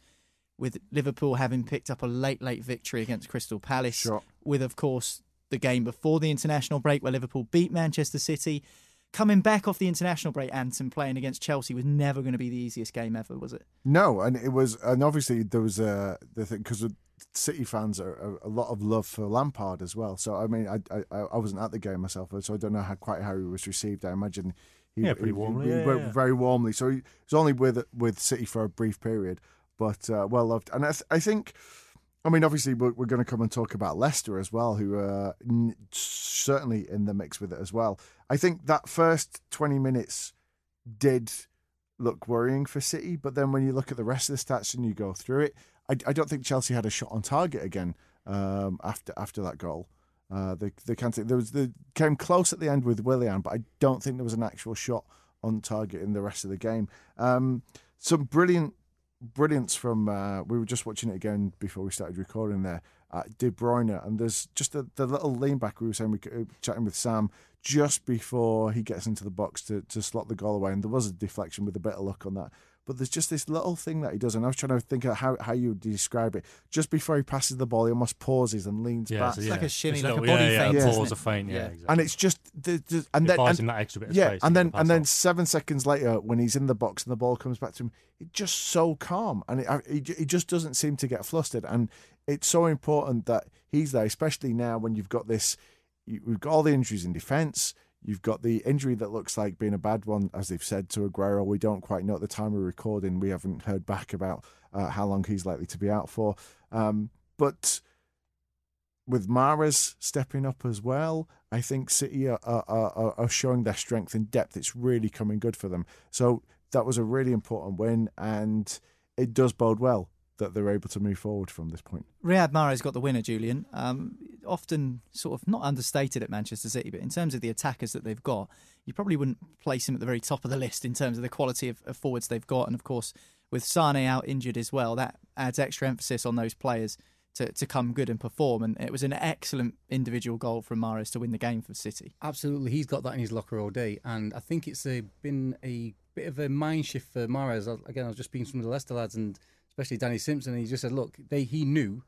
[SPEAKER 2] with Liverpool having picked up a late, late victory against Crystal Palace,
[SPEAKER 4] Sure.
[SPEAKER 2] With, of course, the game before the international break where Liverpool beat Manchester City. Coming back off the international break, Anton playing against Chelsea was never going to be the easiest game ever, was it?
[SPEAKER 4] No, and it was, and obviously there was a the thing because City fans are a, a lot of love for Lampard as well. So I mean, I, I I wasn't at the game myself, so I don't know how quite how he was received. I imagine he,
[SPEAKER 5] Yeah, pretty
[SPEAKER 4] he-
[SPEAKER 5] warmly,
[SPEAKER 4] he
[SPEAKER 5] yeah,
[SPEAKER 4] went
[SPEAKER 5] yeah.
[SPEAKER 4] very warmly. So he was only with with City for a brief period, but uh, well loved. And I, th- I think, I mean, obviously we're, we're going to come and talk about Leicester as well, who are certainly in the mix with it as well. I think that first twenty minutes did look worrying for City. But then when you look at the rest of the stats and you go through it, I, I don't think Chelsea had a shot on target again um, after after that goal. Uh, they they can't there was the came close at the end with Willian, but I don't think there was an actual shot on target in the rest of the game. Um, some brilliant brilliance from uh, we were just watching it again before we started recording there. Uh, De Bruyne and there's just a, the little lean back we were saying we were chatting with Sam just before he gets into the box to, to slot the goal away and there was a deflection with a bit of luck on that but there's just this little thing that he does and I was trying to think of how, how you would describe it just before he passes the ball he almost pauses and leans
[SPEAKER 5] Yeah,
[SPEAKER 4] back
[SPEAKER 5] so,
[SPEAKER 2] It's like a shimmy,
[SPEAKER 5] It's
[SPEAKER 2] like a
[SPEAKER 5] little-
[SPEAKER 2] body
[SPEAKER 5] yeah,
[SPEAKER 2] feint,
[SPEAKER 5] Yeah,
[SPEAKER 2] isn't
[SPEAKER 5] pause, a feint, yeah,
[SPEAKER 2] Yeah.
[SPEAKER 5] exactly.
[SPEAKER 4] and it's just the, the, and
[SPEAKER 5] It
[SPEAKER 4] then
[SPEAKER 5] buys
[SPEAKER 4] and-
[SPEAKER 5] him that extra bit of
[SPEAKER 4] yeah,
[SPEAKER 5] space
[SPEAKER 4] and then and then
[SPEAKER 5] on.
[SPEAKER 4] seven seconds later, when he's in the box and the ball comes back to him, it's just so calm, and it, I- he he just doesn't seem to get flustered. And it's so important that he's there, especially now when you've got this, you- we've got all the injuries in defence. You've got the injury that looks like being a bad one, as they've said to Aguero. We don't quite know at the time of recording. We haven't heard back about uh, how long he's likely to be out for. Um, but with Mahrez stepping up as well, I think City are, are, are, are showing their strength and depth. It's really coming good for them. So that was a really important win, and it does bode well that they're able to move forward from this point.
[SPEAKER 2] Riyad Mahrez got the winner, Julian. Um, often sort of not understated at Manchester City, but in terms of the attackers that they've got, you probably wouldn't place him at the very top of the list in terms of the quality of, of forwards they've got. And of course, with Sane out injured as well, that adds extra emphasis on those players to, to come good and perform. And it was an excellent individual goal from Mahrez to win the game for City.
[SPEAKER 3] Absolutely, he's got that in his locker all day, and I think it's a, been a bit of a mind shift for Mahrez. Again, I was just speaking to some of the Leicester lads, and especially Danny Simpson, and he just said, "Look, they he knew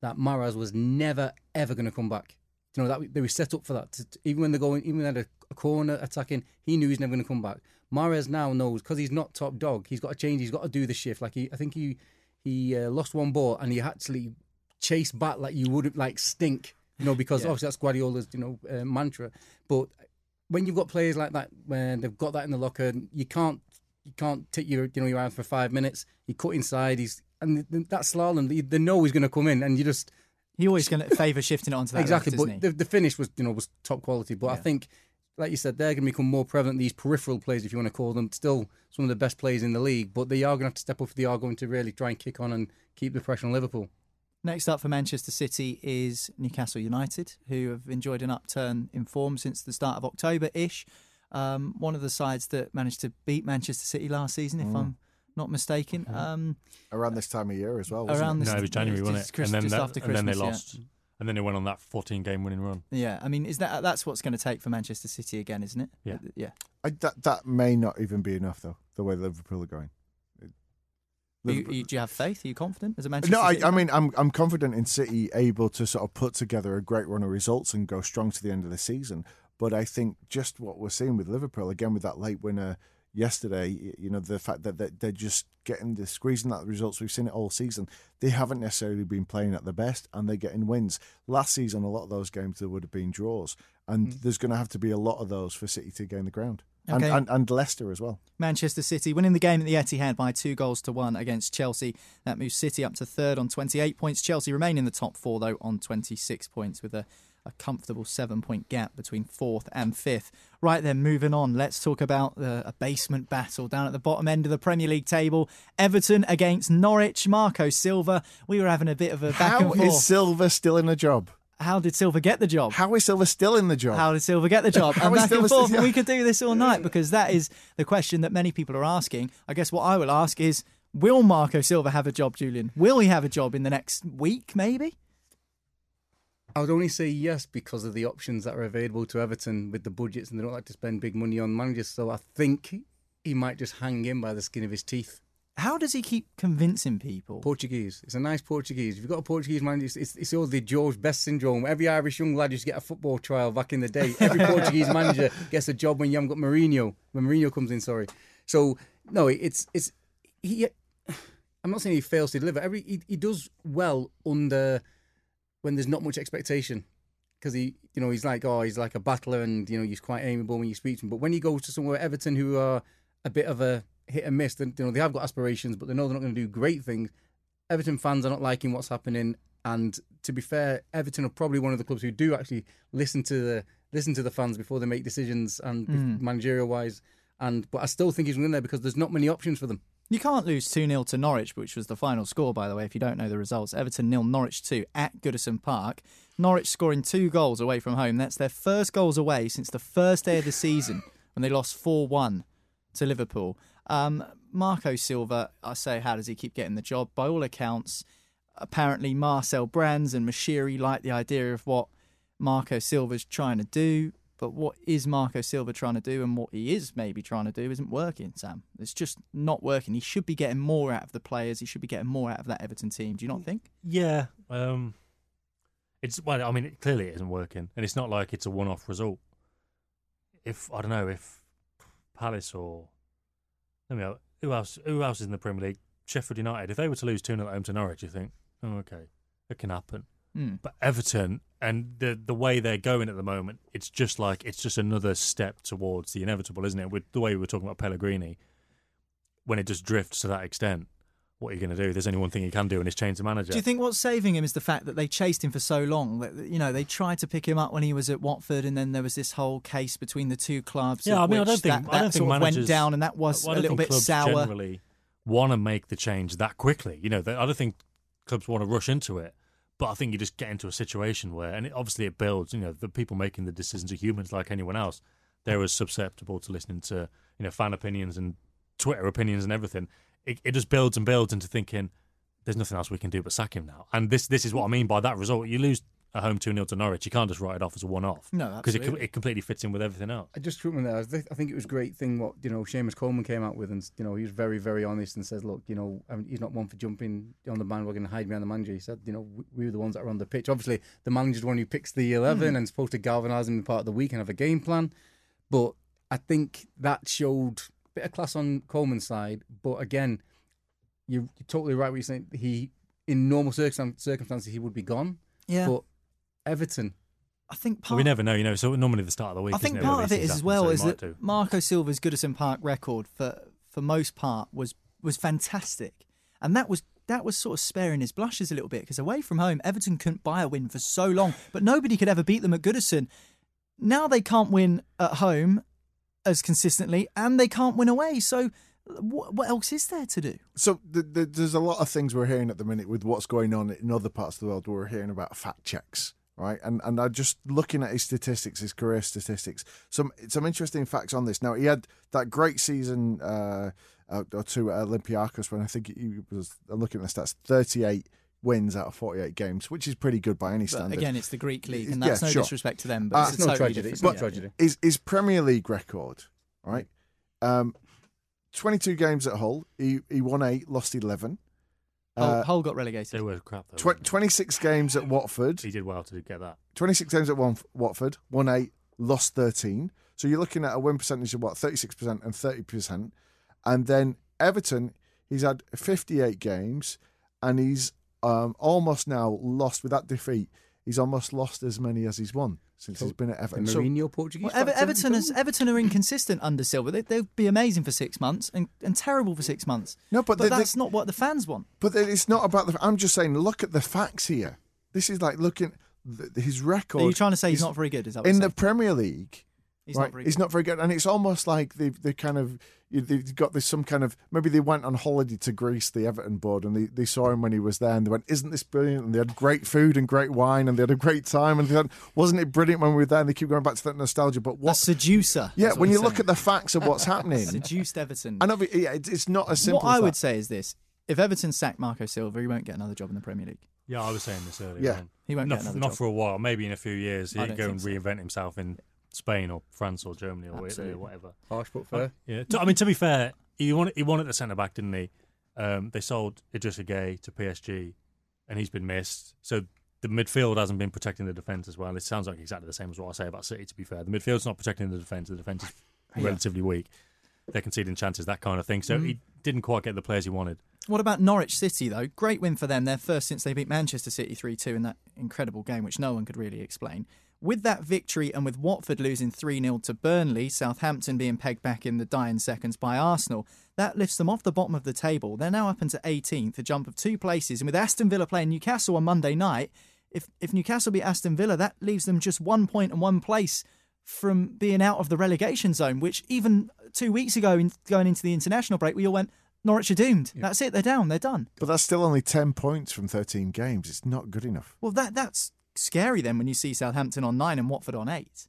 [SPEAKER 3] that Mahrez was never ever going to come back. You know that they were set up for that. To, even when they're going, even when they had a, a corner attacking, he knew he's never going to come back. Mahrez now knows because he's not top dog. He's got to change. He's got to do the shift. Like he, I think he he uh, lost one ball and he actually chased back like you would like stink. You know because
[SPEAKER 2] Yeah.
[SPEAKER 3] obviously that's Guardiola's you know uh, mantra. But when you've got players like that, when they've got that in the locker, you can't you can't take your you know your out for five minutes. You cut inside. He's and th- that slalom, they, they know he's going to come in, and you just
[SPEAKER 2] He always going to favour shifting it onto that
[SPEAKER 3] exactly.
[SPEAKER 2] left,
[SPEAKER 3] but
[SPEAKER 2] he?
[SPEAKER 3] the, the finish was you know was top quality. But I think, like you said, they're going to become more prevalent. These peripheral players, if you want to call them, still some of the best players in the league. But they are going to have to step up they are going to really try and kick on and keep the pressure on Liverpool.
[SPEAKER 2] Next up for Manchester City is Newcastle United, who have enjoyed an upturn in form since the start of October ish. Um, one of the sides that managed to beat Manchester City last season, if I'm not mistaken. Um,
[SPEAKER 4] Around this time of year as well. Wasn't
[SPEAKER 2] Around
[SPEAKER 4] it?
[SPEAKER 2] this-
[SPEAKER 5] No, it was January, wasn't
[SPEAKER 2] just
[SPEAKER 5] it?
[SPEAKER 2] Chris-
[SPEAKER 5] and then
[SPEAKER 2] just
[SPEAKER 5] that,
[SPEAKER 2] after
[SPEAKER 5] and then they
[SPEAKER 2] Christmas, yeah.
[SPEAKER 5] lost, and then they went on that 14 game winning run.
[SPEAKER 2] yeah, I mean, is that that's what's going to take for Manchester City again, isn't it?
[SPEAKER 5] Yeah.
[SPEAKER 2] yeah.
[SPEAKER 4] I, that that may not even be enough though. The way Liverpool are going.
[SPEAKER 2] You,
[SPEAKER 4] Liverpool-
[SPEAKER 2] you, do you have faith? Are you confident as a Manchester
[SPEAKER 4] no, I,
[SPEAKER 2] City
[SPEAKER 4] I
[SPEAKER 2] fan?
[SPEAKER 4] mean, I'm I'm confident in City able to sort of put together a great run of results and go strong to the end of the season. But I think just what we're seeing with Liverpool again with that late winner yesterday, you know, the fact that that they're just getting the squeezing out the results. We've seen it all season. They haven't necessarily been playing at the best, and they're getting wins. Last season, a lot of those games there would have been draws, and hmm. there's going to have to be a lot of those for City to gain the ground, and, and and Leicester as well.
[SPEAKER 2] Manchester City winning the game at the Etihad by two goals to one against Chelsea. That moves City up to third on 28 points. Chelsea remain in the top four, though, on 26 points with a, a comfortable seven point gap between fourth and fifth. Right then, moving on, let's talk about the, a basement battle down at the bottom end of the Premier League table. Everton against Norwich. Marco Silva. We were having a bit of a back
[SPEAKER 4] How
[SPEAKER 2] and forth.
[SPEAKER 4] is Silva still in the job?
[SPEAKER 2] How did Silva get the job?
[SPEAKER 4] How is Silva still in the job?
[SPEAKER 2] How did Silva get the job? And back and forth.
[SPEAKER 4] still-
[SPEAKER 2] we could do this all night because that is the question that many people are asking. I guess what I will ask is Will Marco Silva have a job, Julian? Will he have a job in the next week, maybe?
[SPEAKER 3] I would only say yes because of the options that are available to Everton with the budgets, and they don't like to spend big money on managers. So I think he might just hang in by the skin of his teeth.
[SPEAKER 2] How does he keep convincing people?
[SPEAKER 3] Portuguese. It's a nice Portuguese. If you've got a Portuguese manager, it's, it's, it's all the George Best syndrome. Every Irish young lad used to get a football trial back in the day. Every Portuguese manager gets a job when you haven't got Mourinho. When Mourinho comes in, sorry. So no, it's it's he. I'm not saying he fails to deliver. Every he, he does well under when there's not much expectation because he, you know, he's like oh, he's like a battler and you know he's quite amiable when you speak to him. But when he goes to somewhere Everton who are a bit of a hit and miss, then you know they have got aspirations, but they know they're not going to do great things. Everton fans are not liking what's happening, and to be fair, Everton are probably one of the clubs who do actually listen to the listen to the fans before they make decisions and hmm. managerial wise. And but I still think he's going there because there's not many options for them.
[SPEAKER 2] You can't lose 2 0 to Norwich, which was the final score, by the way, if you don't know the results. Everton nil, Norwich 2 at Goodison Park. Norwich scoring two goals away from home. That's their first goals away since the first day of the season when they lost 4 1 to Liverpool. Um, Marco Silva, I say, how does he keep getting the job? By all accounts, apparently Marcel Brands and Moshiri like the idea of what Marco Silva's trying to do. But what is Marco Silva trying to do and what he is maybe trying to do isn't working, Sam. It's just not working. He should be getting more out of the players. He should be getting more out of that Everton team. Do you not think?
[SPEAKER 5] Yeah. Um, it's well, I mean, it, clearly it isn't working, and it's not like it's a one-off result. If I don't know if Palace or let me know, who else who else is in the Premier League? Sheffield United. If they were to lose two 0 at home to Norwich, you think, oh, okay, it can happen.
[SPEAKER 2] Hmm.
[SPEAKER 5] But Everton and the the way they're going at the moment, it's just like it's just another step towards the inevitable, isn't it? With the way we were talking about Pellegrini, when it just drifts to that extent, what are you going to do? There's only one thing you can do, and it's change the manager.
[SPEAKER 2] Do you think what's saving him is the fact that they chased him for so long? That you know they tried to pick him up when he was at Watford, and then there was this whole case between the two clubs.
[SPEAKER 5] Yeah, I mean, I don't think
[SPEAKER 2] that,
[SPEAKER 5] I don't
[SPEAKER 2] that
[SPEAKER 5] think managers
[SPEAKER 2] went down, and that was a little bit sour.
[SPEAKER 5] Generally, want to make the change that quickly. You know, I don't think clubs want to rush into it. But I think you just get into a situation where, and it, obviously it builds. You know, the people making the decisions are humans like anyone else. They're mm. as susceptible to listening to you know fan opinions and Twitter opinions and everything. It, it just builds and builds into thinking there's nothing else we can do but sack him now. And this this is what I mean by that result. You lose at home 2 0 to Norwich, you can't just write it off as a one off.
[SPEAKER 2] No,
[SPEAKER 5] Because it, it completely fits in with everything else.
[SPEAKER 3] I just treatment there. I think it was a great thing what you know Seamus Coleman came out with, and you know he was very very honest and says, look, you know I mean, he's not one for jumping on the bandwagon and hiding behind the manager. He said, you know we, we were the ones that are on the pitch. Obviously, the manager's the one who picks the 11 mm-hmm. and is supposed to galvanise them in part of the week and have a game plan. But I think that showed a bit of class on Coleman's side. But again, you're, you're totally right. What you're saying. He in normal circumstances he would be gone.
[SPEAKER 2] Yeah,
[SPEAKER 3] But Everton,
[SPEAKER 2] I think
[SPEAKER 5] But
[SPEAKER 2] part.
[SPEAKER 5] we never know, you know. So normally the start of the week.
[SPEAKER 2] I think
[SPEAKER 5] isn't it, where
[SPEAKER 2] part of
[SPEAKER 5] these
[SPEAKER 2] it is as well
[SPEAKER 5] so
[SPEAKER 2] is that
[SPEAKER 5] do.
[SPEAKER 2] Marco Silva's Goodison Park record for for most part was was fantastic, and that was that was sort of sparing his blushes a little bit because away from home, Everton couldn't buy a win for so long, but nobody could ever beat them at Goodison. Now they can't win at home as consistently, and they can't win away. So, what, what else is there to do?
[SPEAKER 4] So the, the, there's a lot of things we're hearing at the minute with what's going on in other parts of the world. We're hearing about fact checks, right? And and I'm just looking at his statistics, his career statistics. Some some interesting facts on this. Now he had that great season uh, uh, or two at Olympiacos when I think he was I'm looking at the stats 38 wins out of 48 games, which is pretty good by any
[SPEAKER 2] But
[SPEAKER 4] standard.
[SPEAKER 2] again, it's the Greek league, and
[SPEAKER 4] Yeah,
[SPEAKER 2] that's no
[SPEAKER 4] sure.
[SPEAKER 2] disrespect to them, but
[SPEAKER 4] Uh,
[SPEAKER 2] it's,
[SPEAKER 3] It's
[SPEAKER 2] a
[SPEAKER 3] no
[SPEAKER 2] totally
[SPEAKER 3] tragedy. It's not
[SPEAKER 2] league.
[SPEAKER 3] tragedy.
[SPEAKER 4] is his Premier League record, right? Um, 22 games at Hull. He he won eight, lost 11.
[SPEAKER 2] Hull,
[SPEAKER 4] Uh,
[SPEAKER 2] Hull got relegated.
[SPEAKER 5] They were crap though.
[SPEAKER 4] tw- 26 games at Watford.
[SPEAKER 5] He did well to get that.
[SPEAKER 4] 26 games at one, Watford, won eight, lost 13. So you're looking at a win percentage of what, 36% and 30%. And then Everton, he's had 58 games and he's um, almost now lost with that defeat. He's almost lost as many as he's won since he's been at
[SPEAKER 3] The
[SPEAKER 4] Everton. So,
[SPEAKER 3] Mourinho Portuguese.
[SPEAKER 2] Well, Ever- Everton, is. Everton are inconsistent under Silva. They, they'll be amazing for six months and, and terrible for six months.
[SPEAKER 4] No, but
[SPEAKER 2] but
[SPEAKER 4] they- they-
[SPEAKER 2] that's not what the fans want.
[SPEAKER 4] but it's not about the. I'm just saying, look at the facts here. This is like looking his record.
[SPEAKER 2] Are you trying to say he's
[SPEAKER 4] is-
[SPEAKER 2] not very good? Is that what
[SPEAKER 4] in the? Premier League?
[SPEAKER 2] He's
[SPEAKER 4] right,
[SPEAKER 2] not very
[SPEAKER 4] he's
[SPEAKER 2] good.
[SPEAKER 4] not very good, and it's almost like they've they kind of they've got this some kind of maybe they went on holiday to Greece, the Everton board, and they, they saw him when he was there, and they went, "Isn't this brilliant?" And they had great food and great wine, and they had a great time, and they had, wasn't it brilliant when we were there? And they keep going back to that nostalgia. But
[SPEAKER 2] A
[SPEAKER 4] what?
[SPEAKER 2] seducer.
[SPEAKER 4] Yeah,
[SPEAKER 2] what
[SPEAKER 4] when
[SPEAKER 2] he's
[SPEAKER 4] you look at the facts of what's happening,
[SPEAKER 2] seduced Everton.
[SPEAKER 4] I know yeah, it's it's not as simple.
[SPEAKER 2] what I would
[SPEAKER 4] that.
[SPEAKER 2] say is this: if Everton sack Marco Silva, he won't get another job in the Premier League.
[SPEAKER 5] Yeah, I was saying this earlier.
[SPEAKER 4] Yeah.
[SPEAKER 5] on.
[SPEAKER 2] He won't
[SPEAKER 5] not,
[SPEAKER 2] get another
[SPEAKER 5] not
[SPEAKER 2] job.
[SPEAKER 5] for a while. Maybe in a few years he'd go and
[SPEAKER 2] think so.
[SPEAKER 5] reinvent himself in Spain or France or Germany or Italy
[SPEAKER 2] Absolutely.
[SPEAKER 5] or whatever.
[SPEAKER 3] Harsh but fair.
[SPEAKER 5] Yeah, I mean to be fair, he wanted he wanted the centre back, didn't he? Um, they sold Idrissa Gueye to PSG, and he's been missed. So the midfield hasn't been protecting the defence as well. It sounds like exactly the same as what I say about City. To be fair, the midfield's not protecting the defence. The defence is relatively weak. They're conceding chances, that kind of thing. So he didn't quite get the players he wanted.
[SPEAKER 2] What about Norwich City, though? Great win for them. Their first since they beat Manchester City 3 2 in that incredible game, which no one could really explain. With that victory and with Watford losing 3 0 to Burnley, Southampton being pegged back in the dying seconds by Arsenal, that lifts them off the bottom of the table. They're now up into 18th, a jump of two places. And with Aston Villa playing Newcastle on Monday night, if, if Newcastle beat Aston Villa, that leaves them just one point and one place from being out of the relegation zone, which even two weeks ago, in, going into the international break, we all went, Norwich are doomed. That's it. They're down. They're done.
[SPEAKER 4] But that's still only 10 points from 13 games. It's not good enough.
[SPEAKER 2] Well, that that's scary then when you see Southampton on nine and Watford on eight.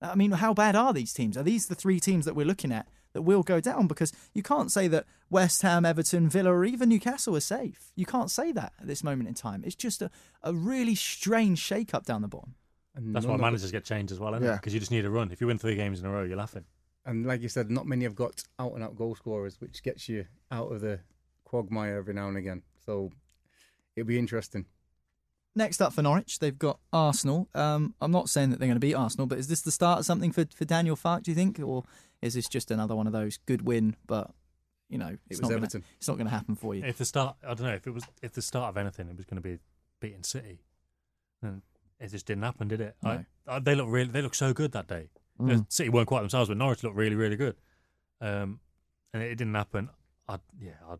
[SPEAKER 2] I mean, how bad are these teams? Are these the three teams that we're looking at that will go down? Because you can't say that West Ham, Everton, Villa, or even Newcastle are safe. You can't say that at this moment in time. It's just a, a really strange shake up down the bottom.
[SPEAKER 3] And
[SPEAKER 5] That's why managers get changed as well, isn't it? Because you just need a run. If you win three games in a row, you're laughing.
[SPEAKER 3] And like you said, not many have got out and out goal scorers, which gets you out of the quagmire every now and again. So it'll be interesting.
[SPEAKER 2] Next up for Norwich, they've got Arsenal. Um, I'm not saying that they're going to beat Arsenal, but is this the start of something for, for Daniel Farke, do you think? Or is this just another one of those good win, but, you know, it's,
[SPEAKER 3] was
[SPEAKER 2] not, gonna,
[SPEAKER 3] Everton.
[SPEAKER 2] it's not going to happen for you?
[SPEAKER 5] If the start, I don't know if it was if the start of anything, it was going to be beating City, and it just didn't happen, did it? I, I, they look really, they look so good that day. You know, City weren't quite themselves, but Norwich looked really, really good. Um, and it, didn't happen. I'd, yeah, I'd,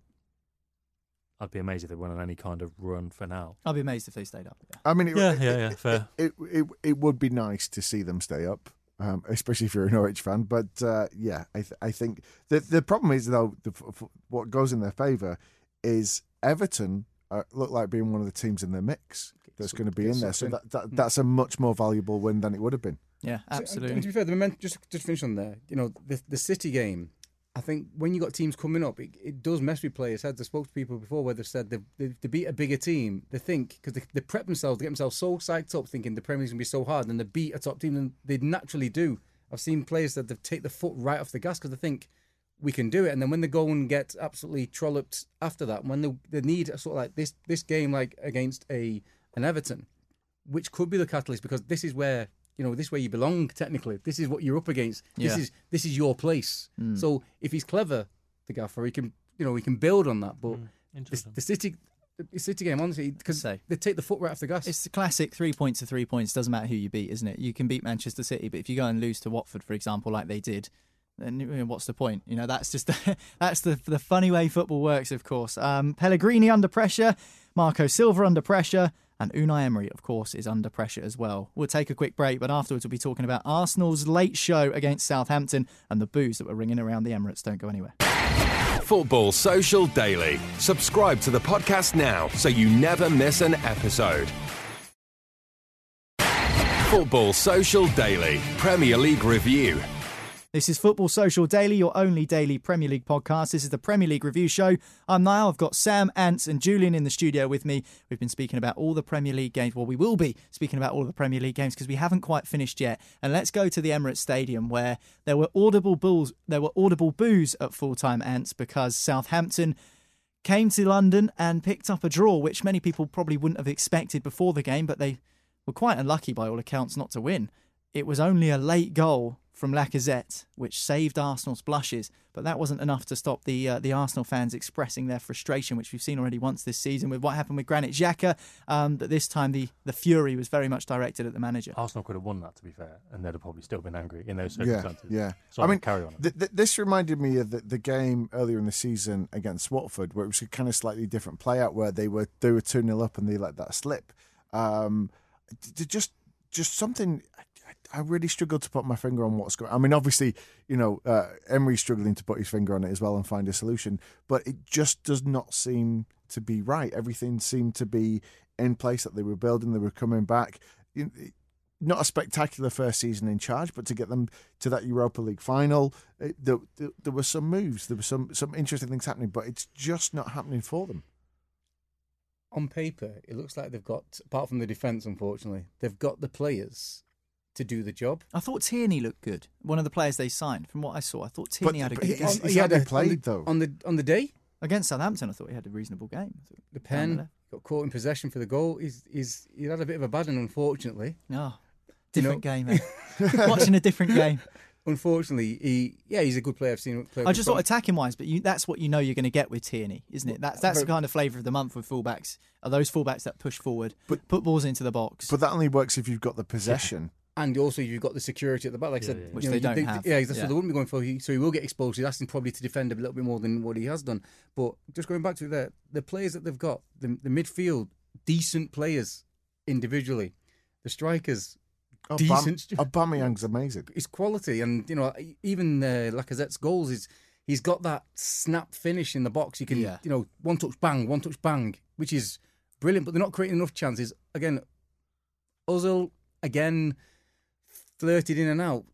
[SPEAKER 5] I'd be amazed if they went on any kind of run for now.
[SPEAKER 2] I'd be amazed if they stayed up. Yeah.
[SPEAKER 4] I mean, it,
[SPEAKER 5] Yeah,
[SPEAKER 4] it,
[SPEAKER 5] yeah, yeah, fair.
[SPEAKER 4] It, it it would be nice to see them stay up, um, especially if you're a Norwich fan. But uh, yeah, I th- I think the the problem is though the, f- f- what goes in their favour is Everton uh, look like being one of the teams in the mix that's going to be in there. So that, that that's a much more valuable win than it would have been.
[SPEAKER 2] Yeah,
[SPEAKER 3] So, and-
[SPEAKER 2] absolutely.
[SPEAKER 3] And, to be fair, the moment, just just finish on there. You know, the the City game. I think when you got teams coming up, it, it does mess with players' heads. I spoke to people before where they've said they they, they beat a bigger team. They think because they, they prep themselves, they get themselves so psyched up, thinking the Premier League's gonna be so hard, and they beat a top team, and they naturally do. I've seen players that they take the foot right off the gas because they think we can do it, and then when they go and get absolutely trolloped after that, when they, they need a sort of like this this game like against a an Everton, which could be the catalyst because this is where you know this is where you belong technically. This is what you're up against. This
[SPEAKER 2] Yeah.
[SPEAKER 3] is this is your place. So if he's clever, the gaffer, he can you know he can build on that. But the, the City the City game honestly because
[SPEAKER 2] Say.
[SPEAKER 3] they take the foot right off the gas.
[SPEAKER 2] It's the classic three points to three points. Doesn't matter who you beat, isn't it? You can beat Manchester City, but if you go and lose to Watford, for example, like they did, then you know, what's the point? You know, that's just that's the the funny way football works. Of course, um, Pellegrini under pressure, Marco Silva under pressure, and Unai Emery, of course, is under pressure as well. We'll take a quick break, but afterwards we'll be talking about Arsenal's late show against Southampton and the boos that were ringing around the Emirates. Don't go anywhere.
[SPEAKER 1] Football Social Daily. Subscribe to the podcast now so you never miss an episode. Football Social Daily Premier League Review.
[SPEAKER 2] This is Football Social Daily, your only daily Premier League podcast. This is the Premier League review show. I'm Niall. I've got Sam, Ants, and Julian in the studio with me. We've been speaking about all the Premier League games. Well, we will be speaking about all the Premier League games because we haven't quite finished yet. And let's go to the Emirates Stadium where there were audible bulls, there were audible boos at full time Ants because Southampton came to London and picked up a draw, which many people probably wouldn't have expected before the game, but they were quite unlucky by all accounts not to win. It was only a late goal from Lacazette, which saved Arsenal's blushes, but that wasn't enough to stop the uh, the Arsenal fans expressing their frustration, which we've seen already once this season with what happened with Granit Xhaka. Um, but this time, the the fury was very much directed at the manager.
[SPEAKER 5] Arsenal could have won that, to be fair, and they'd have probably still been angry in those
[SPEAKER 4] Yeah,
[SPEAKER 5] circumstances.
[SPEAKER 4] yeah.
[SPEAKER 5] Sorry,
[SPEAKER 4] I mean,
[SPEAKER 5] carry on.
[SPEAKER 4] th- th- this reminded me of the, the game earlier in the season against Watford, where it was a kind of slightly different play out, where they were they were two 0 up and they let that slip. Um, d- d- just just something. I- really struggled to put my finger on what's going. I mean, obviously, you know, uh, Emery's struggling to put his finger on it as well and find a solution, but it just does not seem to be right. Everything seemed to be in place that they were building. They were coming back. Not a spectacular first season in charge, but to get them to that Europa League final, it, there, there, there were some moves, there were some some interesting things happening, but it's just not happening for them.
[SPEAKER 3] On paper, it looks like they've got, apart from the defence, unfortunately, they've got the players to do the job.
[SPEAKER 2] I thought Tierney looked good. One of the players they signed, from what I saw, I thought Tierney had a good
[SPEAKER 4] he-
[SPEAKER 2] game.
[SPEAKER 4] he's- he's
[SPEAKER 3] He had a-
[SPEAKER 4] played,
[SPEAKER 3] on
[SPEAKER 4] though.
[SPEAKER 3] On the on the day,
[SPEAKER 2] Against Southampton, I thought he had a reasonable game.
[SPEAKER 3] The pen
[SPEAKER 2] there.
[SPEAKER 3] got caught in possession for the goal. He's he's he had a bit of a bad one, unfortunately.
[SPEAKER 2] No,
[SPEAKER 3] You
[SPEAKER 2] different
[SPEAKER 3] know-
[SPEAKER 2] game. eh? Watching a different game.
[SPEAKER 3] Unfortunately, he yeah he's a good player. I've seen him play.
[SPEAKER 2] I just thought attacking wise, but you, that's what you know you're going to get with Tierney, isn't it? That's that's the kind of flavour of the month with fullbacks. Are those fullbacks that push forward,
[SPEAKER 4] But-
[SPEAKER 2] put balls into the box?
[SPEAKER 4] But that only works if you've got the possession.
[SPEAKER 3] And also, you've got the security at the back, like I said,
[SPEAKER 5] yeah.
[SPEAKER 3] you
[SPEAKER 2] Which
[SPEAKER 3] know,
[SPEAKER 2] they
[SPEAKER 3] you-
[SPEAKER 2] don't have.
[SPEAKER 3] Yeah, that's
[SPEAKER 2] Yeah.
[SPEAKER 3] what they wouldn't be going for. He, so he will get exposed. He's asking probably to defend a little bit more than what he has done. But just going back to the the players that they've got, the, the midfield, decent players individually, the strikers, decent.
[SPEAKER 4] Aubame- Aubameyang's amazing.
[SPEAKER 3] It's quality, and you know even uh, Lacazette's goals is he's got that snap finish in the box. You can
[SPEAKER 2] Yeah.
[SPEAKER 3] you know one touch bang, one touch bang, which is brilliant. But they're not creating enough chances. Again, Ozil again flirted in and out.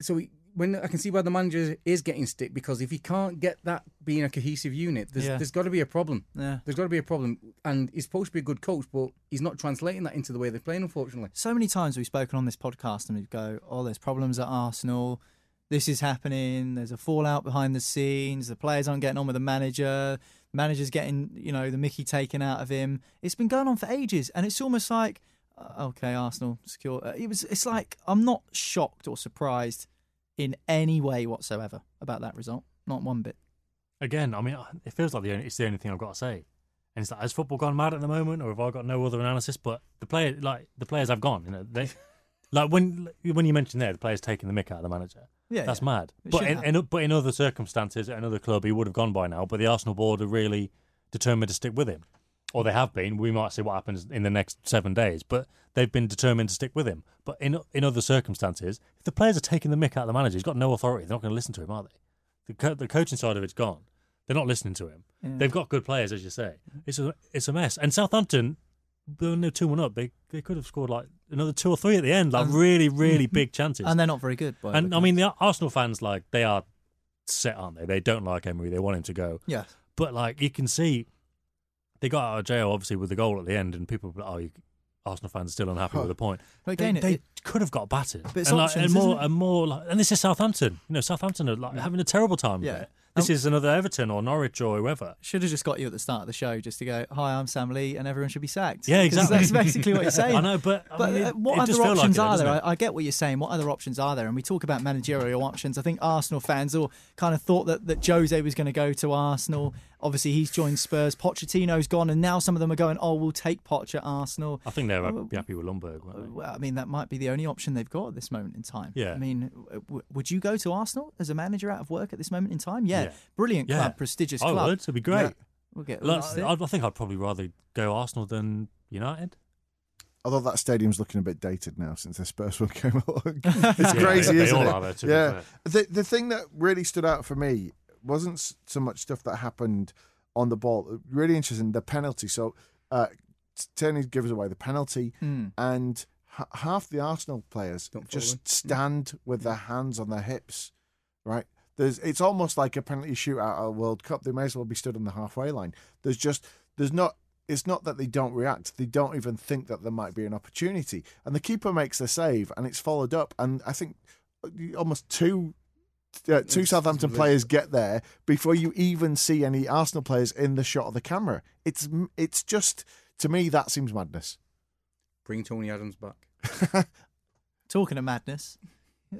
[SPEAKER 3] So he, when I can see why the manager is getting stick because if he can't get that being a cohesive unit, there's,
[SPEAKER 2] Yeah.
[SPEAKER 3] there's got to be a problem.
[SPEAKER 2] yeah.
[SPEAKER 3] There's got to be a problem, and he's supposed to be a good coach, but he's not translating that into the way they're playing. Unfortunately,
[SPEAKER 2] So many times we've spoken on this podcast and we go, "Oh, there's problems at Arsenal. This is happening. There's a fallout behind the scenes. The players aren't getting on with the manager. The manager's getting, you know, the Mickey taken out of him. It's been going on for ages, and it's almost like, okay, Arsenal secure. Uh, it was. It's like I'm not shocked or surprised in any way whatsoever about that result. Not one bit.
[SPEAKER 5] Again, I mean, it feels like the only, it's the only thing I've got to say. And it's like, has football gone mad at the moment, or have I got no other analysis? But the player, like the players, have gone. You know, they like when when you mentioned there, the players taking the mick out of the manager.
[SPEAKER 2] Yeah,
[SPEAKER 5] that's
[SPEAKER 2] yeah.
[SPEAKER 5] mad.
[SPEAKER 2] It
[SPEAKER 5] But in, in, but in other circumstances, at another club, he would have gone by now. But the Arsenal board are really determined to stick with him, or they have been. We might see what happens in the next seven days, but they've been determined to stick with him. But in in other circumstances, if the players are taking the mick out of the manager, he's got no authority. They're not going to listen to him, are they? The, co- the coaching side of it's gone. They're not listening to him. Mm. They've got good players, as you say. It's a it's a mess. And Southampton, they're two one up, they they could have scored like another two or three at the end, like really really big chances.
[SPEAKER 2] And they're not very good. By
[SPEAKER 5] And I mean, the Arsenal fans, like, they are set, aren't they? They don't like Emery. They want him to go.
[SPEAKER 2] yeah.
[SPEAKER 5] But, like, you can see they got out of jail, obviously, with the goal at the end, and people, were like, oh, you, Arsenal fans are still unhappy with the point.
[SPEAKER 2] But again,
[SPEAKER 5] they,
[SPEAKER 2] it-
[SPEAKER 5] they
[SPEAKER 2] it-
[SPEAKER 5] could have got battered.
[SPEAKER 2] But it's
[SPEAKER 5] and, like,
[SPEAKER 2] options,
[SPEAKER 5] and more, and more, like, and this is Southampton. You know, Southampton are like mm. having a terrible time.
[SPEAKER 2] Yeah.
[SPEAKER 5] This is another Everton or Norwich or whoever.
[SPEAKER 2] Should have just got you at the start of the show just to go, "Hi, I'm Sam Lee," and everyone should be sacked.
[SPEAKER 5] Yeah, exactly.
[SPEAKER 2] That's basically what you're saying.
[SPEAKER 5] I know, but I mean,
[SPEAKER 2] uh, what other
[SPEAKER 5] like
[SPEAKER 2] options
[SPEAKER 5] it,
[SPEAKER 2] are there? I, I get what you're saying. What other options are there? And we talk about managerial options. I think Arsenal fans all kind of thought that, that Jose was going to go to Arsenal. Obviously, he's joined Spurs. Pochettino's gone, and now some of them are going, "Oh, we'll take Poch at Arsenal."
[SPEAKER 5] I think they're be happy with Ljungberg.
[SPEAKER 2] Well, I mean, that might be the only option they've got at this moment in time.
[SPEAKER 5] Yeah.
[SPEAKER 2] I mean, w- would you go to Arsenal as a manager out of work at this moment in time? Yeah.
[SPEAKER 5] Yeah.
[SPEAKER 2] Brilliant
[SPEAKER 5] Yeah.
[SPEAKER 2] club, prestigious
[SPEAKER 5] I
[SPEAKER 2] club.
[SPEAKER 5] would. It'd be great.
[SPEAKER 4] Yeah.
[SPEAKER 2] We'll get.
[SPEAKER 5] Look. I, I think I'd probably rather go Arsenal than United.
[SPEAKER 4] Although that stadium's looking a bit dated now since the Spurs one came along. It's crazy,
[SPEAKER 5] they- they
[SPEAKER 4] isn't
[SPEAKER 5] all
[SPEAKER 4] it?
[SPEAKER 5] are, though, to be
[SPEAKER 4] yeah.
[SPEAKER 5] fair.
[SPEAKER 4] The the thing that really stood out for me wasn't so much stuff that happened on the ball. Really interesting. The penalty. So uh, Tierney gives away the penalty,
[SPEAKER 2] Hmm.
[SPEAKER 4] and h- half the Arsenal players
[SPEAKER 3] Don't
[SPEAKER 4] just stand with their hands on their hips right? There's it's almost like a penalty shootout at a World Cup. They may as well be stood on the halfway line. There's just there's not. It's not that they don't react; they don't even think that there might be an opportunity. And the keeper makes the save, and it's followed up. And I think uh, almost two uh, two
[SPEAKER 3] It's
[SPEAKER 4] Southampton
[SPEAKER 3] unbelievable.
[SPEAKER 4] players get there before you even see any Arsenal players in the shot of the camera. It's it's just to me that seems madness.
[SPEAKER 3] Bring Tony Adams back.
[SPEAKER 2] Talking of madness,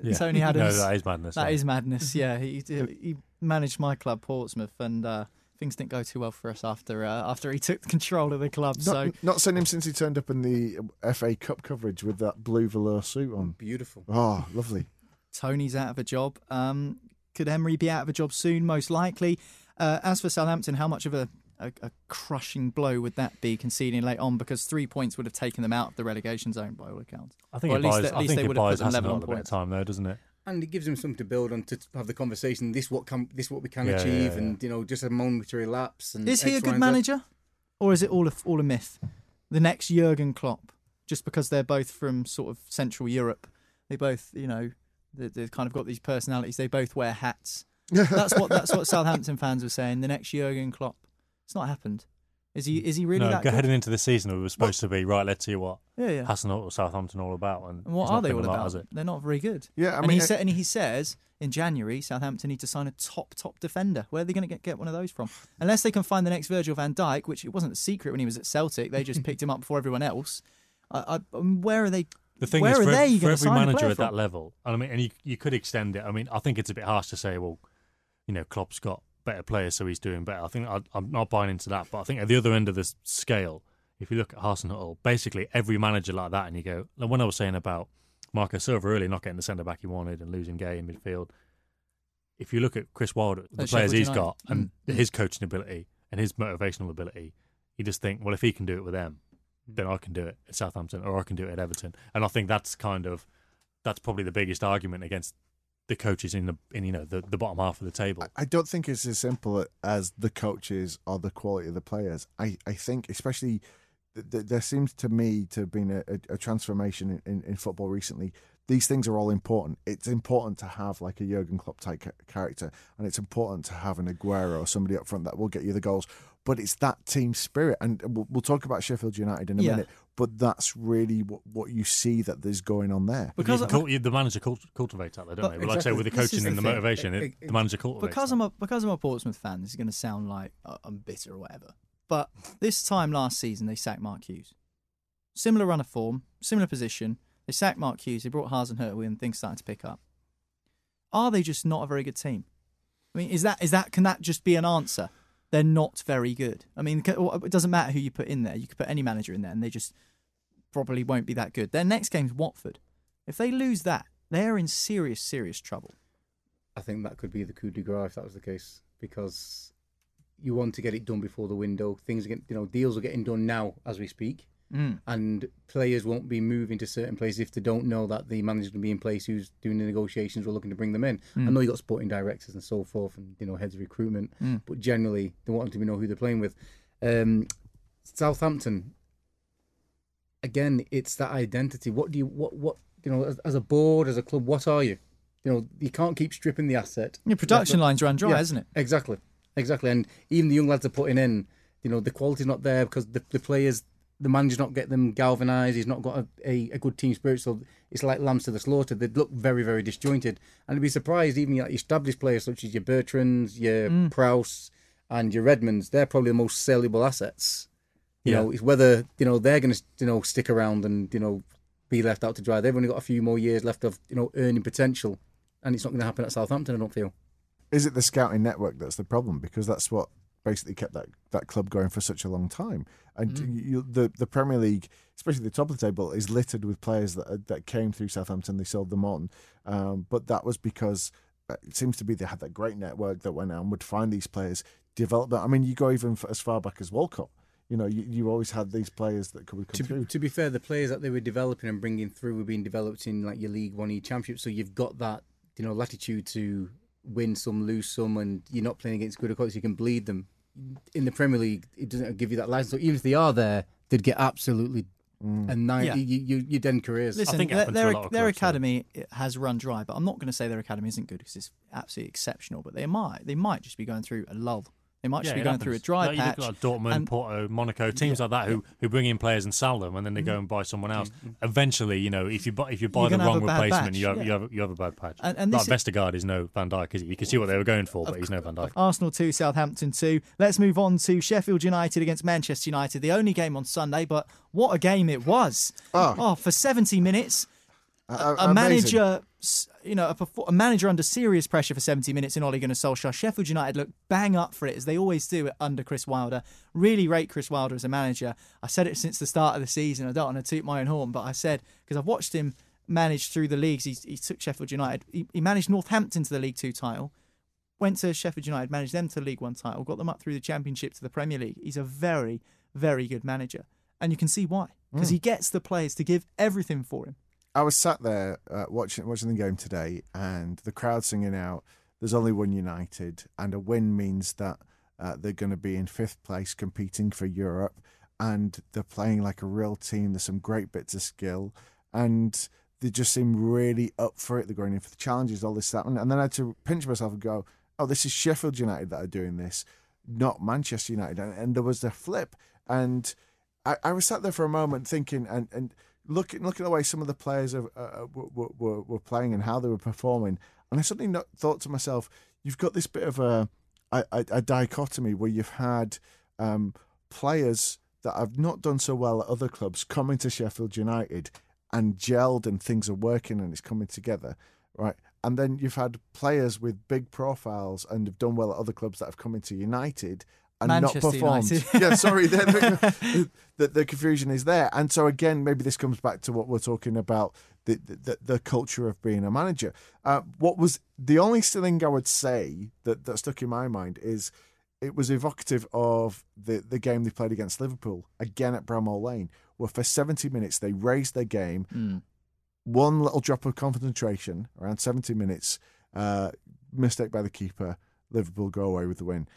[SPEAKER 5] Yeah.
[SPEAKER 2] Tony
[SPEAKER 5] No,
[SPEAKER 2] Adams.
[SPEAKER 5] that is madness.
[SPEAKER 2] That
[SPEAKER 5] yeah.
[SPEAKER 2] is madness. Yeah, he he managed my club Portsmouth, and uh, things didn't go too well for us after uh, after he took control of the club.
[SPEAKER 4] Not,
[SPEAKER 2] so
[SPEAKER 4] not seen him since he turned up in the FA Cup coverage with that blue velour suit on.
[SPEAKER 3] Beautiful.
[SPEAKER 4] Oh, lovely.
[SPEAKER 2] Tony's out of a job. Um, could Emery be out of a job soon? Most likely. Uh, as for Southampton, how much of a, a, a crushing blow would that be conceding late on? Because three points would have taken them out of the relegation zone by all accounts.
[SPEAKER 5] I think
[SPEAKER 2] Or
[SPEAKER 5] it
[SPEAKER 2] at least,
[SPEAKER 5] buys,
[SPEAKER 2] at
[SPEAKER 5] I
[SPEAKER 2] least
[SPEAKER 5] think
[SPEAKER 2] they would have put them level
[SPEAKER 5] Hassan a
[SPEAKER 2] on
[SPEAKER 5] little bit of
[SPEAKER 2] points.
[SPEAKER 5] time, though, doesn't it?
[SPEAKER 3] And it gives them something to build on to have the conversation. This what can this what we can
[SPEAKER 5] Yeah, yeah,
[SPEAKER 3] achieve,
[SPEAKER 5] yeah.
[SPEAKER 3] and you know just a momentary lapse. And
[SPEAKER 2] Is he a
[SPEAKER 3] X, Y,
[SPEAKER 2] good
[SPEAKER 3] and
[SPEAKER 2] manager, or is it all a, all a myth? The next Jurgen Klopp, just because they're both from sort of Central Europe, they both, you know, they, they've kind of got these personalities. They both wear hats. That's what that's what Southampton fans were saying. The next Jurgen Klopp. It's not happened. Is he? Is he really
[SPEAKER 5] no,
[SPEAKER 2] that
[SPEAKER 5] go
[SPEAKER 2] good?
[SPEAKER 5] heading into the season, we were supposed to be right. Let's see what
[SPEAKER 2] Yeah, yeah.
[SPEAKER 5] Hassan or Southampton all about, and,
[SPEAKER 2] And what are they all about?
[SPEAKER 5] Is it?
[SPEAKER 2] They're not very good.
[SPEAKER 4] Yeah, I
[SPEAKER 2] and
[SPEAKER 4] mean,
[SPEAKER 2] he
[SPEAKER 4] I-
[SPEAKER 2] said, and he says in January, Southampton need to sign a top top defender. Where are they going to get, get one of those from? Unless they can find the next Virgil Van Dijk, which it wasn't a secret when he was at Celtic. They just picked him up before everyone else. I, I, um, where are they?
[SPEAKER 5] The thing
[SPEAKER 2] where
[SPEAKER 5] is,
[SPEAKER 2] are
[SPEAKER 5] for,
[SPEAKER 2] they
[SPEAKER 5] for every
[SPEAKER 2] to sign a
[SPEAKER 5] manager
[SPEAKER 2] player
[SPEAKER 5] at that level, and I mean, and you, you could extend it. I mean, I think it's a bit harsh to say, well, you know, Klopp's got better player, so he's doing better. I think I, I'm not buying into that, but I think at the other end of the scale, if you look at Hasenhuttl, basically every manager like that, and you go, like when I was saying about Marco Silva really not getting the centre back he wanted and losing Gueye in midfield, if you look at Chris Wilder, the
[SPEAKER 2] At
[SPEAKER 5] players
[SPEAKER 2] Sheffield
[SPEAKER 5] he's
[SPEAKER 2] United.
[SPEAKER 5] got, and
[SPEAKER 2] Mm.
[SPEAKER 5] his coaching ability and his motivational ability, you just think, well, if he can do it with them,
[SPEAKER 2] Mm.
[SPEAKER 5] then I can do it at Southampton or I can do it at Everton. And I think that's kind of that's probably the biggest argument against the coaches in the in you know the, the bottom half of the table.
[SPEAKER 4] I don't think it's as simple as the coaches or the quality of the players. I, I think, especially, th- th- there seems to me to have been a, a, a transformation in, in, in football recently. These things are all important. It's important to have like a Jurgen Klopp type character, and it's important to have an Aguero or somebody up front that will get you the goals. But it's that team spirit, and we'll, we'll talk about Sheffield United in a
[SPEAKER 2] Yeah.
[SPEAKER 4] minute. But that's really what, what you see that there's going on there.
[SPEAKER 5] Because
[SPEAKER 2] Because
[SPEAKER 5] you cult- you- the manager cult- cultivates that, though, don't
[SPEAKER 2] But
[SPEAKER 5] they? But like I say, with the coaching and the
[SPEAKER 3] thing.
[SPEAKER 5] motivation,
[SPEAKER 3] E-
[SPEAKER 5] it,
[SPEAKER 3] e-
[SPEAKER 5] the manager cultivates
[SPEAKER 2] because
[SPEAKER 5] that.
[SPEAKER 2] I'm a because I'm a Portsmouth fan, this is going to sound like uh, I'm bitter or whatever. But this time last season, they sacked Mark Hughes. Similar run of form, similar position. They sacked Mark Hughes. They brought Hasenhüttl in. Things started to pick up. Are they just not a very good team? I mean, is that is that can that just be an answer? They're not very good. I mean, it doesn't matter who you put in there. You could put any manager in there, and they just probably won't be that good. Their next game's Watford. If they lose that, they're in serious, serious trouble.
[SPEAKER 3] I think that could be the coup de grace if that was the case, because you want to get it done before the window. Things getting, you know, deals are getting done now as we speak,
[SPEAKER 2] Mm.
[SPEAKER 3] and players won't be moving to certain places if they don't know that the manager's going to be in place who's doing the negotiations or looking to bring them in. I know you got sporting directors and so forth, and you know heads of recruitment,
[SPEAKER 2] Mm.
[SPEAKER 3] but generally they want them to know who they're playing with. Um, Southampton, again, it's that identity. What do you what what you know as, as a board, as a club? What are you? You know, you can't keep stripping the asset.
[SPEAKER 2] Your production lines run dry,
[SPEAKER 3] Yeah,
[SPEAKER 2] isn't it?
[SPEAKER 3] Exactly, exactly. And even the young lads are putting in, you know, the quality's not there because the, the players, the manager's not getting them galvanised. He's not got a, a, a good team spirit. So it's like lambs to the slaughter. They'd look very, very disjointed. And I'd be surprised, even like your established players such as your Bertrands, your
[SPEAKER 2] Mm.
[SPEAKER 3] Prowse, and your Redmonds, they're probably the most saleable assets. You
[SPEAKER 5] Yeah.
[SPEAKER 3] know, it's whether you know they're going to you know stick around and you know be left out to dry. They've only got a few more years left of you know earning potential, and it's not going to happen at Southampton. I don't feel.
[SPEAKER 4] is it the scouting network that's the problem? Because that's what basically kept that, that club going for such a long time. And you, the the Premier League, especially the top of the table, is littered with players that that came through Southampton. They sold them on, um, but that was because uh, it seems to be they had that great network that went out and would find these players, develop them. I mean, you go even as far back as Walcott. You know, you, you always had these players that could come
[SPEAKER 3] to,
[SPEAKER 4] through.
[SPEAKER 3] to be fair, the players that they were developing and bringing through were being developed in like your League One E Championship, so you've got that you know latitude to win some, lose some, and you're not playing against good opponents. You can bleed them. In the Premier League, it doesn't give you that license. So even if they are there, they'd get absolutely mm. and nine,
[SPEAKER 2] Yeah.
[SPEAKER 3] you, you you end careers.
[SPEAKER 2] Listen,
[SPEAKER 5] think
[SPEAKER 2] their, their,
[SPEAKER 5] a lot of
[SPEAKER 2] their
[SPEAKER 5] clubs, though.
[SPEAKER 2] academy has run dry, but I'm not going to say their academy isn't good because it's absolutely exceptional. But they might they might just be going through a lull. They might just
[SPEAKER 5] Yeah,
[SPEAKER 2] be going
[SPEAKER 5] happens.
[SPEAKER 2] through a dry
[SPEAKER 5] Like,
[SPEAKER 2] patch.
[SPEAKER 5] You look at like Dortmund,
[SPEAKER 2] and-
[SPEAKER 5] Porto, Monaco, teams like that who, who bring in players and sell them, and then they go mm-hmm. and buy someone else. Mm-hmm. Eventually, you know, if you buy, if you buy
[SPEAKER 2] You're
[SPEAKER 5] the wrong replacement, you have,
[SPEAKER 2] yeah.
[SPEAKER 5] you have you have a bad patch.
[SPEAKER 2] And- and
[SPEAKER 5] like
[SPEAKER 2] this
[SPEAKER 5] Vestergaard is no Van Dijk, is he? You can see what they were going for, but he's no Van Dijk.
[SPEAKER 2] Arsenal 2, Southampton 2. Let's move on to Sheffield United against Manchester United. The only game on Sunday, but what a game it was. Ah.
[SPEAKER 4] Oh.
[SPEAKER 2] for 70 minutes,
[SPEAKER 4] A-
[SPEAKER 2] a manager, you know, a, perfor- a manager under serious pressure for 70 minutes in Ole Gunnar Solskjaer. Sheffield United look bang up for it as they always do under Chris Wilder. Really rate Chris Wilder as a manager. I said it since the start of the season. I don't want to toot my own horn, but I said because I've watched him manage through the leagues. He's, he took Sheffield United. He, he managed Northampton to the League Two title. Went to Sheffield United, managed them to the League One title, got them up through the Championship to the Premier League. He's a very, very good manager, and you can see why because hmm. he gets the players to give everything for him.
[SPEAKER 4] I was sat there uh, watching watching the game today, and the crowd singing out, "There's only one United," and a win means that uh, they're going to be in fifth place, competing for Europe, and they're playing like a real team. There's some great bits of skill, and they just seem really up for it. They're going in for the challenges, all this and, and then I had to pinch myself and go, "Oh, this is Sheffield United that are doing this, not Manchester United." And, and there was the flip, and I, I was sat there for a moment thinking, and and looking looking at the way some of the players are, uh, were, were were playing and how they were performing, and I suddenly not, thought to myself, you've got this bit of a a, a, a dichotomy where you've had um, players that have not done so well at other clubs coming to Sheffield United and gelled and things are working and it's coming together, right? And then you've had players with big profiles and have done well at other clubs that have come into United and
[SPEAKER 2] Manchester
[SPEAKER 4] not performed.
[SPEAKER 2] United.
[SPEAKER 4] yeah, sorry, the, the, the, confusion is there. And so again, maybe this comes back to what we're talking about the the, the culture of being a manager. Uh, what was the only thing I would say that, that stuck in my mind is it was evocative of the, the game they played against Liverpool again at Bramall Lane, where for 70 minutes they raised their game. One little drop of concentration around 70 minutes, uh, mistake by the keeper, Liverpool go away with the win.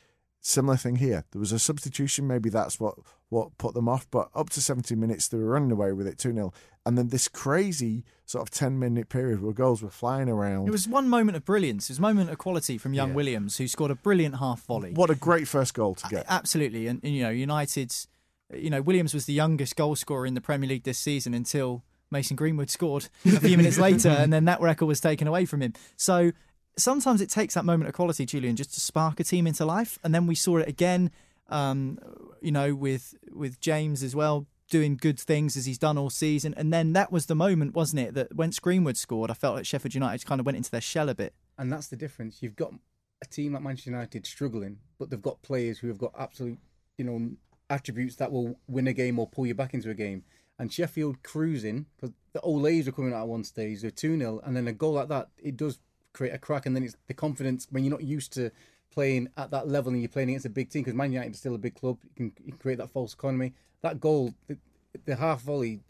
[SPEAKER 4] Similar thing here. There was a substitution, maybe that's what, what put them off, but up to 70 minutes they were running away with it 2 0. And then this crazy sort of 10 minute period where goals were flying around.
[SPEAKER 2] It was one moment of brilliance. It was a moment of quality from young
[SPEAKER 5] Yeah.
[SPEAKER 2] Williams, who scored a brilliant half volley.
[SPEAKER 4] What a great first goal to get.
[SPEAKER 2] Absolutely, and, and, you know, United's, you know, Williams was the youngest goal scorer in the Premier League this season until Mason Greenwood scored a few minutes later, and then that record was taken away from him. So sometimes it takes that moment of quality, Julian, just to spark a team into life, and then we saw it again. Um, you know, with with James as well doing good things as he's done all season, and then that was the moment, wasn't it, that once Greenwood scored, I felt like Sheffield United kind of went into their shell a bit.
[SPEAKER 3] And that's the difference. You've got a team like Manchester United struggling, but they've got players who have got absolute, you know, attributes that will win a game or pull you back into a game. And Sheffield cruising, because the Olays were coming out at one stage, they're 2 0, and then a goal like that, it does create a crack. And then it's the confidence when you're not used to playing at that level and you're playing against a big team, because Man United is still a big club, you can, you can create that false economy. That goal, the, the half volley,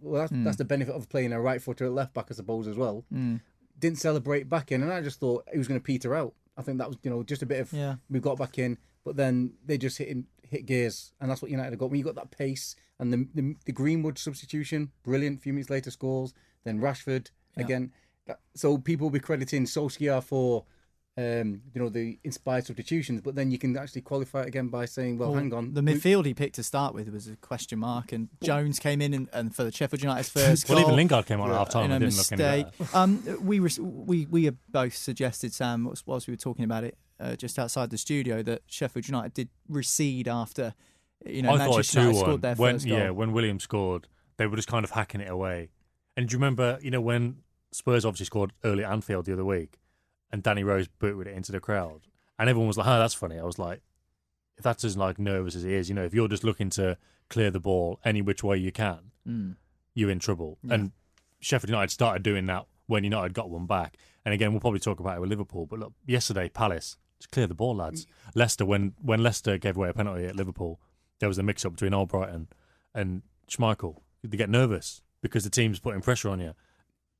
[SPEAKER 3] well, that's, that's hmm. the benefit of playing a right footer at left back, I suppose, as well hmm. didn't celebrate back in, and I just thought he was going to peter out. I think that was you know just a bit of
[SPEAKER 2] Yeah.
[SPEAKER 3] we got back in, but then they just hit hit gears, and that's what United have got. When you got that pace and the the, the Greenwood substitution, brilliant. A few minutes later, scores. Then Rashford again. That- So people will be crediting Solskjaer for. Um, you know the inspired substitutions, but then you can actually qualify it again by saying, "Well,
[SPEAKER 2] Well,
[SPEAKER 3] hang on,
[SPEAKER 2] The
[SPEAKER 3] we-
[SPEAKER 2] midfield he picked to start with was a question mark, and Jones came in and, and for the Sheffield United's first
[SPEAKER 5] Well,
[SPEAKER 2] goal.
[SPEAKER 5] even Lingard came on at half time
[SPEAKER 2] you know,
[SPEAKER 5] and didn't look any
[SPEAKER 2] mistake.
[SPEAKER 5] better.
[SPEAKER 2] Um, we were, we we had both suggested Sam whilst whilst we were talking about it uh, just outside the studio that Sheffield United did recede after you know
[SPEAKER 5] I thought a
[SPEAKER 2] Manchester United scored their
[SPEAKER 5] When,
[SPEAKER 2] first goal.
[SPEAKER 5] yeah, when Williams scored, they were just kind of hacking it away. And do you remember, you know, when Spurs obviously scored early at Anfield the other week and Danny Rose booted it into the crowd? And everyone was like, oh, that's funny. I was like, if that's as like nervous as he is, you know, if you're just looking to clear the ball any which way you can,
[SPEAKER 2] Mm.
[SPEAKER 5] you're in trouble. And Sheffield United started doing that when United got one back. And again, we'll probably talk about it with Liverpool. But look, yesterday, Palace just clear the ball, lads. Leicester, when when Leicester gave away a penalty at Liverpool, there was a mix-up between Albrighton and Schmeichel. They get nervous because the team's putting pressure on you,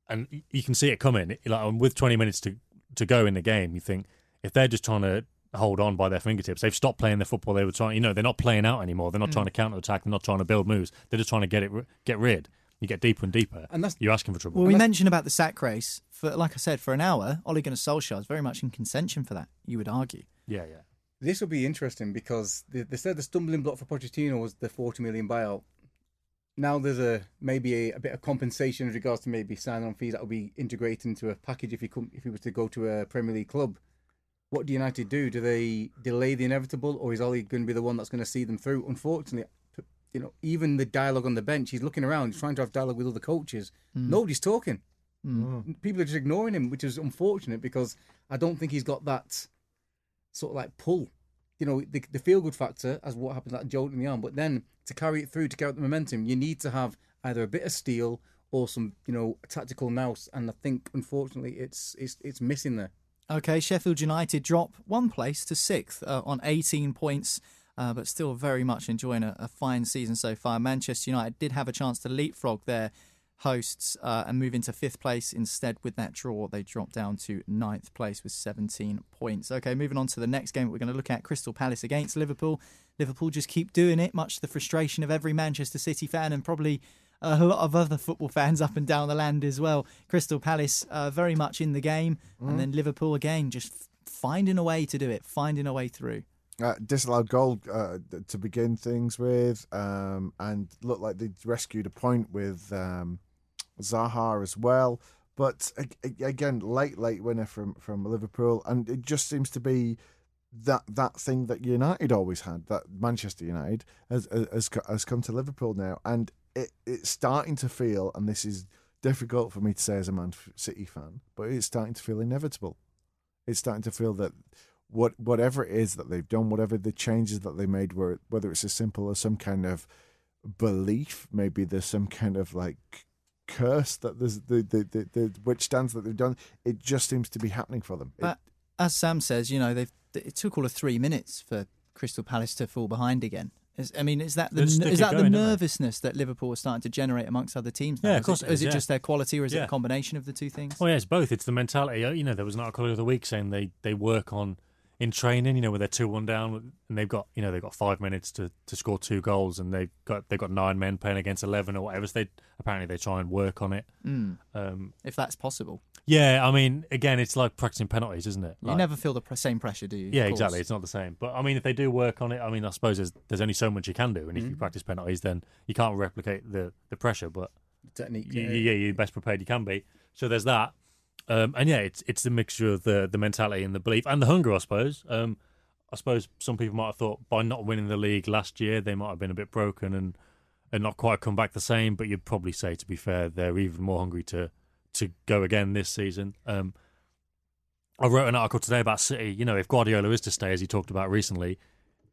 [SPEAKER 5] and you can see it coming. Like um, with 20 minutes to to go in the game, you think if they're just trying to hold on by their fingertips. They've stopped playing the football they were trying. You know, they're not playing out anymore. They're not mm. trying to counter attack. They're not trying to build moves. They're just trying to get it get rid. You get deeper and deeper,
[SPEAKER 3] And that's-
[SPEAKER 5] you're asking for trouble.
[SPEAKER 2] Well, we mentioned about the sack race. For like I said, for an hour, Ole Gunnar Solskjaer is very much in contention for that. You would argue.
[SPEAKER 5] yeah, yeah.
[SPEAKER 3] This will be interesting because they, they said the stumbling block for Pochettino was the 40 million buyout. Now there's a maybe a, a bit of compensation in regards to maybe signing on fees that will be integrated into a package if you come, if he was to go to a Premier League club. What do United do? Do they delay the inevitable, or is Ole going to be the one that's going to see them through? Unfortunately, you know, even the dialogue on the bench, he's looking around, he's trying to have dialogue with other coaches. Hmm. Nobody's talking. Hmm. Oh. People are just ignoring him, which is unfortunate because I don't think he's got that sort of like pull. You know, the, the feel good factor as what happens that jolt in the arm, but then to carry it through, to carry out the momentum, you need to have either a bit of steel or some, you know, tactical nous. And I think unfortunately, it's it's it's missing there.
[SPEAKER 2] Okay, Sheffield United drop one place to sixth uh, on 18 points, uh, but still very much enjoying a, a fine season so far. Manchester United did have a chance to leapfrog their hosts uh, and move into fifth place. Instead, with that draw, they drop down to ninth place with 17 points. Okay, moving on to the next game, we're going to look at Crystal Palace against Liverpool. Liverpool just keep doing it, much to the frustration of every Manchester City fan and probably a lot of other football fans up and down the land as well. Crystal Palace uh, very much in the game, and then Liverpool again just f- finding a way to do it, finding a way through.
[SPEAKER 4] Uh, disallowed goal uh, to begin things with, um, and looked like they rescued a point with um, Zaha as well. But again, late, late winner from, from Liverpool, and it just seems to be that that thing that United always had, that Manchester United has has, has come to Liverpool now, and it, it's starting to feel, and this is difficult for me to say as a Man City fan, but it's starting to feel inevitable. It's starting to feel that what whatever it is that they've done, whatever the changes that they made, were whether it's as simple as some kind of belief, maybe there's some kind of like curse that there's the the, the, the witch stands that they've done. It just seems to be happening for them. It-
[SPEAKER 2] But as Sam says, you know, they've it took all of three minutes for Crystal Palace to fall behind again. Is, I mean, is that the is that
[SPEAKER 5] it
[SPEAKER 2] the
[SPEAKER 5] going, don't they?
[SPEAKER 2] nervousness that Liverpool are starting to generate amongst other teams? Now?
[SPEAKER 5] Yeah, of
[SPEAKER 2] Is
[SPEAKER 5] course
[SPEAKER 2] it,
[SPEAKER 5] it
[SPEAKER 2] is
[SPEAKER 5] is,
[SPEAKER 2] it
[SPEAKER 5] yeah.
[SPEAKER 2] just their quality, or is it a combination of the two things?
[SPEAKER 5] Oh yeah, it's both. It's the mentality. Uh, You know, there was an article of the other week saying they they work on in training. You know, when they're two one down and they've got you know they've got five minutes to, to score two goals and they've got they've got nine men playing against eleven or whatever. So they apparently they try and work on it.
[SPEAKER 2] Mm,
[SPEAKER 5] Um,
[SPEAKER 2] if that's possible,
[SPEAKER 5] yeah, I mean, again, it's like practicing penalties, isn't it?
[SPEAKER 2] you never feel the pr- same pressure, do you?
[SPEAKER 5] Yeah, exactly. It's not the same. But I mean, if they do work on it, I mean, I suppose there's, there's only so much you can do, and if you practice penalties, then you can't replicate the, the pressure. But
[SPEAKER 3] Technique.
[SPEAKER 5] y- yeah, you're best prepared you can be. So there's that. Um, and yeah, it's it's the mixture of the the mentality and the belief and the hunger, I suppose. Um, I suppose some people might have thought by not winning the league last year, they might have been a bit broken and and not quite come back the same. But you'd probably say, to be fair, they're even more hungry to to go again this season. Um, I wrote an article today about City. You know, if Guardiola is to stay, as he talked about recently,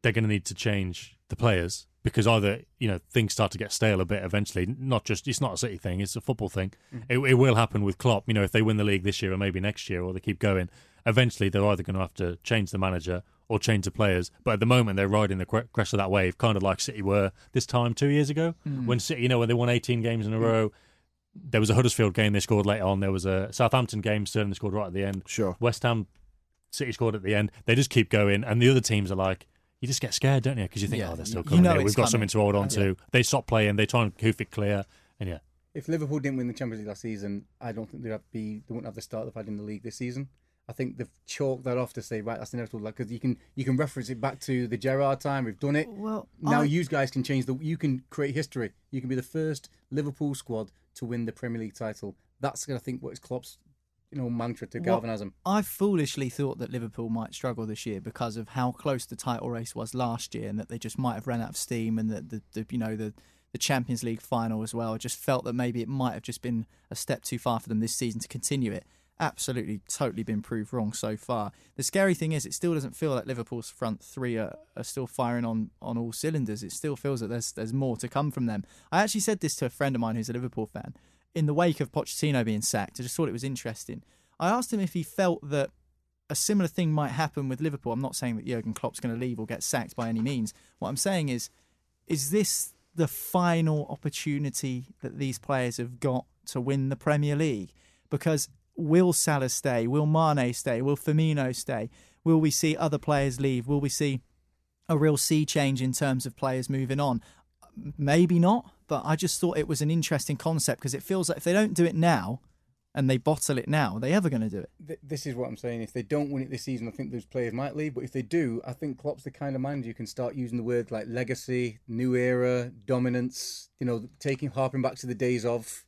[SPEAKER 5] they're going to need to change the players because either you know things start to get stale a bit eventually. Not just it's not a City thing; it's a football thing. Mm-hmm. It, it will happen with Klopp. You know, if they win the league this year or maybe next year, or they keep going, eventually they're either going to have to change the manager or change the players. But at the moment, they're riding the crest of that wave, kind of like City were this time two years ago mm. when City, you know, when they won 18 games in a row. There was a Huddersfield game they scored later on. There was a Southampton game, Sterling they scored right at the end.
[SPEAKER 4] Sure.
[SPEAKER 5] West Ham City scored at the end. They just keep going, and the other teams are like, you just get scared, don't you? Because you think,
[SPEAKER 2] Yeah,
[SPEAKER 5] oh, they're still
[SPEAKER 2] you
[SPEAKER 5] coming.
[SPEAKER 2] know
[SPEAKER 5] here.
[SPEAKER 2] it's
[SPEAKER 5] We've got
[SPEAKER 2] coming.
[SPEAKER 5] something to hold on to. They stop playing. They try and hoof it clear, and yeah,
[SPEAKER 3] If Liverpool didn't win the Champions League last season, I don't think they'd have be they wouldn't have the start they've had in the league this season. I think they've chalked that off to say right, that's inevitable. Like because you can you can reference it back to the Gerrard time. We've done it.
[SPEAKER 2] Well,
[SPEAKER 3] now
[SPEAKER 2] I-
[SPEAKER 3] you guys can change the. You can create history. You can be the first Liverpool squad to win the Premier League title. That's I think what is Klopp's you know mantra to galvanise them.
[SPEAKER 2] I foolishly thought that Liverpool might struggle this year because of how close the title race was last year, and that they just might have run out of steam, and that the, the you know the the Champions League final as well. I just felt that maybe it might have just been a step too far for them this season to continue it. Absolutely, totally been proved wrong so far. The scary thing is, it still doesn't feel like Liverpool's front three are, are still firing on, on all cylinders. It still feels that there's there's more to come from them. I actually said this to a friend of mine who's a Liverpool fan in the wake of Pochettino being sacked. I just thought it was interesting. I asked him if he felt that a similar thing might happen with Liverpool. I'm not saying that Jurgen Klopp's going to leave or get sacked by any means. What I'm saying is, is this the final opportunity that these players have got to win the Premier League? Because will Salah stay? Will Mane stay? Will Firmino stay? Will we see other players leave? Will we see a real sea change in terms of players moving on? Maybe not, but I just thought it was an interesting concept because it feels like if they don't do it now and they bottle it now, are they ever going to do it?
[SPEAKER 3] Th- This is what I'm saying. If they don't win it this season, I think those players might leave. But if they do, I think Klopp's the kind of manager you can start using the words like legacy, new era, dominance. You know, taking harping back to the days of.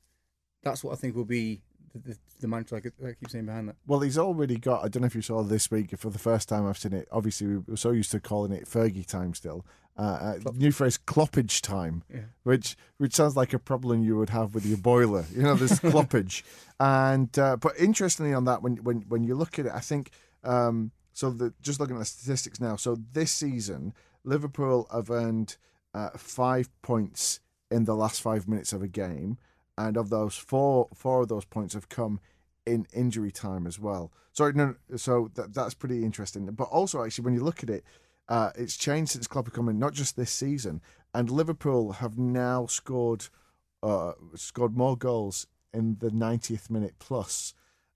[SPEAKER 3] That's what I think will be the, the, the mantra. Like I keep saying behind that.
[SPEAKER 4] Well, he's already got. I don't know if you saw this week for the first time I've seen it. Obviously, we were so used to calling it Fergie time still. Uh, uh, new phrase, Kloppage time, which which sounds like a problem you would have with your boiler. You know, this Kloppage. And uh, but interestingly, on that, when when when you look at it, I think um, so. The, just looking at the statistics now. So this season, Liverpool have earned uh, five points in the last five minutes of a game, and of those, four four of those points have come in injury time as well. Sorry, no, so that that's pretty interesting. But also, actually, when you look at it, uh, it's changed since Klopp come in, not just this season. And Liverpool have now scored uh, scored more goals in the 90th minute plus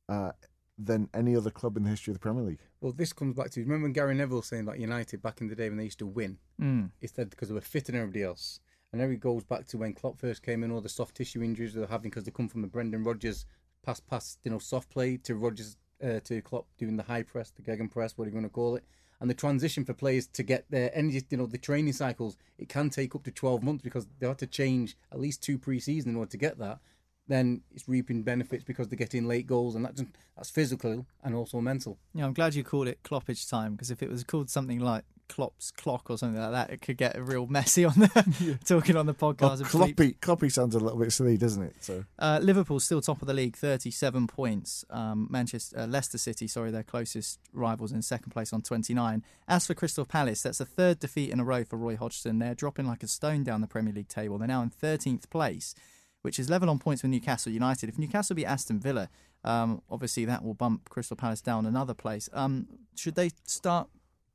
[SPEAKER 4] uh, than any other club in the history of the Premier League.
[SPEAKER 3] Well, this comes back to remember when Gary Neville saying about United back in the day when they used to win.
[SPEAKER 2] Mm.
[SPEAKER 3] It's that because they were fitter than everybody else. And there it goes back to when Klopp first came in, all the soft tissue injuries they're having because they come from the Brendan Rodgers pass, pass, you know, soft play to Rodgers uh, to Klopp doing the high press, the gegen press, what are you going to call it? And the transition for players to get their energy, you know, the training cycles, it can take up to 12 months because they have to change at least two pre-season in order to get that. Then it's reaping benefits because they're getting late goals, and that's that's physical and also mental.
[SPEAKER 2] Yeah, I'm glad you called it Kloppage time because if it was called something like Klopp's clock or something like that, it could get real messy on the talking on the podcast. of sleep.
[SPEAKER 4] Kloppy, Kloppy sounds a little bit silly, doesn't it? So
[SPEAKER 2] Uh, Liverpool still top of the league, 37 points. Um, Manchester, uh, Leicester City, sorry, their closest rivals in second place on 29. As for Crystal Palace, that's a third defeat in a row for Roy Hodgson. They're dropping like a stone down the Premier League table. They're now in 13th place, which is level on points with Newcastle United. If Newcastle beat Aston Villa, um, obviously that will bump Crystal Palace down another place. Um, should they start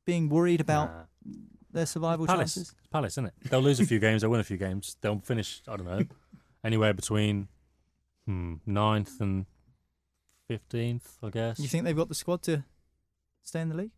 [SPEAKER 2] being worried about
[SPEAKER 5] Nah.
[SPEAKER 2] their survival
[SPEAKER 5] Palace,
[SPEAKER 2] chances?
[SPEAKER 5] It's Palace, isn't it? They'll lose a few games, they'll win a few games. They'll finish, I don't know, anywhere between hmm, ninth and fifteenth, I guess.
[SPEAKER 2] You think they've got the squad to stay in the league?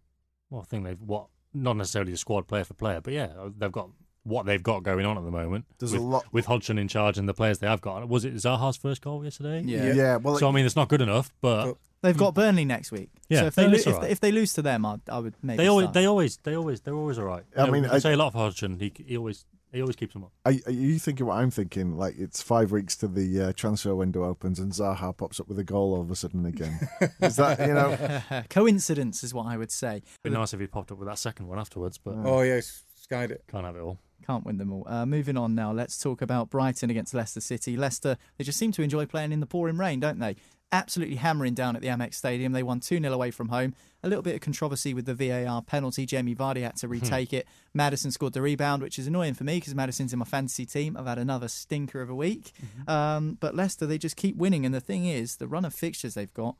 [SPEAKER 5] Well, I think they've what not necessarily the squad player for player, but yeah, they've got what they've got going on at the moment.
[SPEAKER 4] There's
[SPEAKER 5] with,
[SPEAKER 4] a lot-
[SPEAKER 5] with Hodgson in charge and the players they have got. Was it Zaha's first goal yesterday?
[SPEAKER 2] Yeah.
[SPEAKER 4] yeah, well,
[SPEAKER 5] So I mean, it's not good enough, but
[SPEAKER 3] But-
[SPEAKER 2] They've got Burnley next week.
[SPEAKER 5] Yeah,
[SPEAKER 2] so if they, lo-
[SPEAKER 5] it's
[SPEAKER 2] if,
[SPEAKER 5] all right.
[SPEAKER 2] if they lose to them, I, I would maybe.
[SPEAKER 5] they always,
[SPEAKER 2] start.
[SPEAKER 5] they always, they always, they're always all right.
[SPEAKER 4] I
[SPEAKER 5] You
[SPEAKER 4] mean,
[SPEAKER 5] we
[SPEAKER 4] I-
[SPEAKER 5] say a lot for Hodgson. He, he always, he always keeps them up.
[SPEAKER 4] Are, are you thinking what I'm thinking? Like it's five weeks to the uh, transfer window opens and Zaha pops up with a goal all of a sudden again. Is that you know?
[SPEAKER 2] Coincidence is what I would say.
[SPEAKER 5] It'd be nice if he popped up with that second one afterwards, but
[SPEAKER 3] Oh yes, skied it.
[SPEAKER 5] can't have it all.
[SPEAKER 2] Can't win them all. Uh, moving on now, let's talk about Brighton against Leicester City. Leicester, they just seem to enjoy playing in the pouring rain, don't they? Absolutely hammering down at the Amex Stadium. They won 2 0 away from home. A little bit of controversy with the VAR penalty. Jamie Vardy had to retake it. Madison scored the rebound, which is annoying for me because Madison's in my fantasy team. I've had another stinker of a week. Um, but Leicester, they just keep winning. And the thing is, the run of fixtures they've got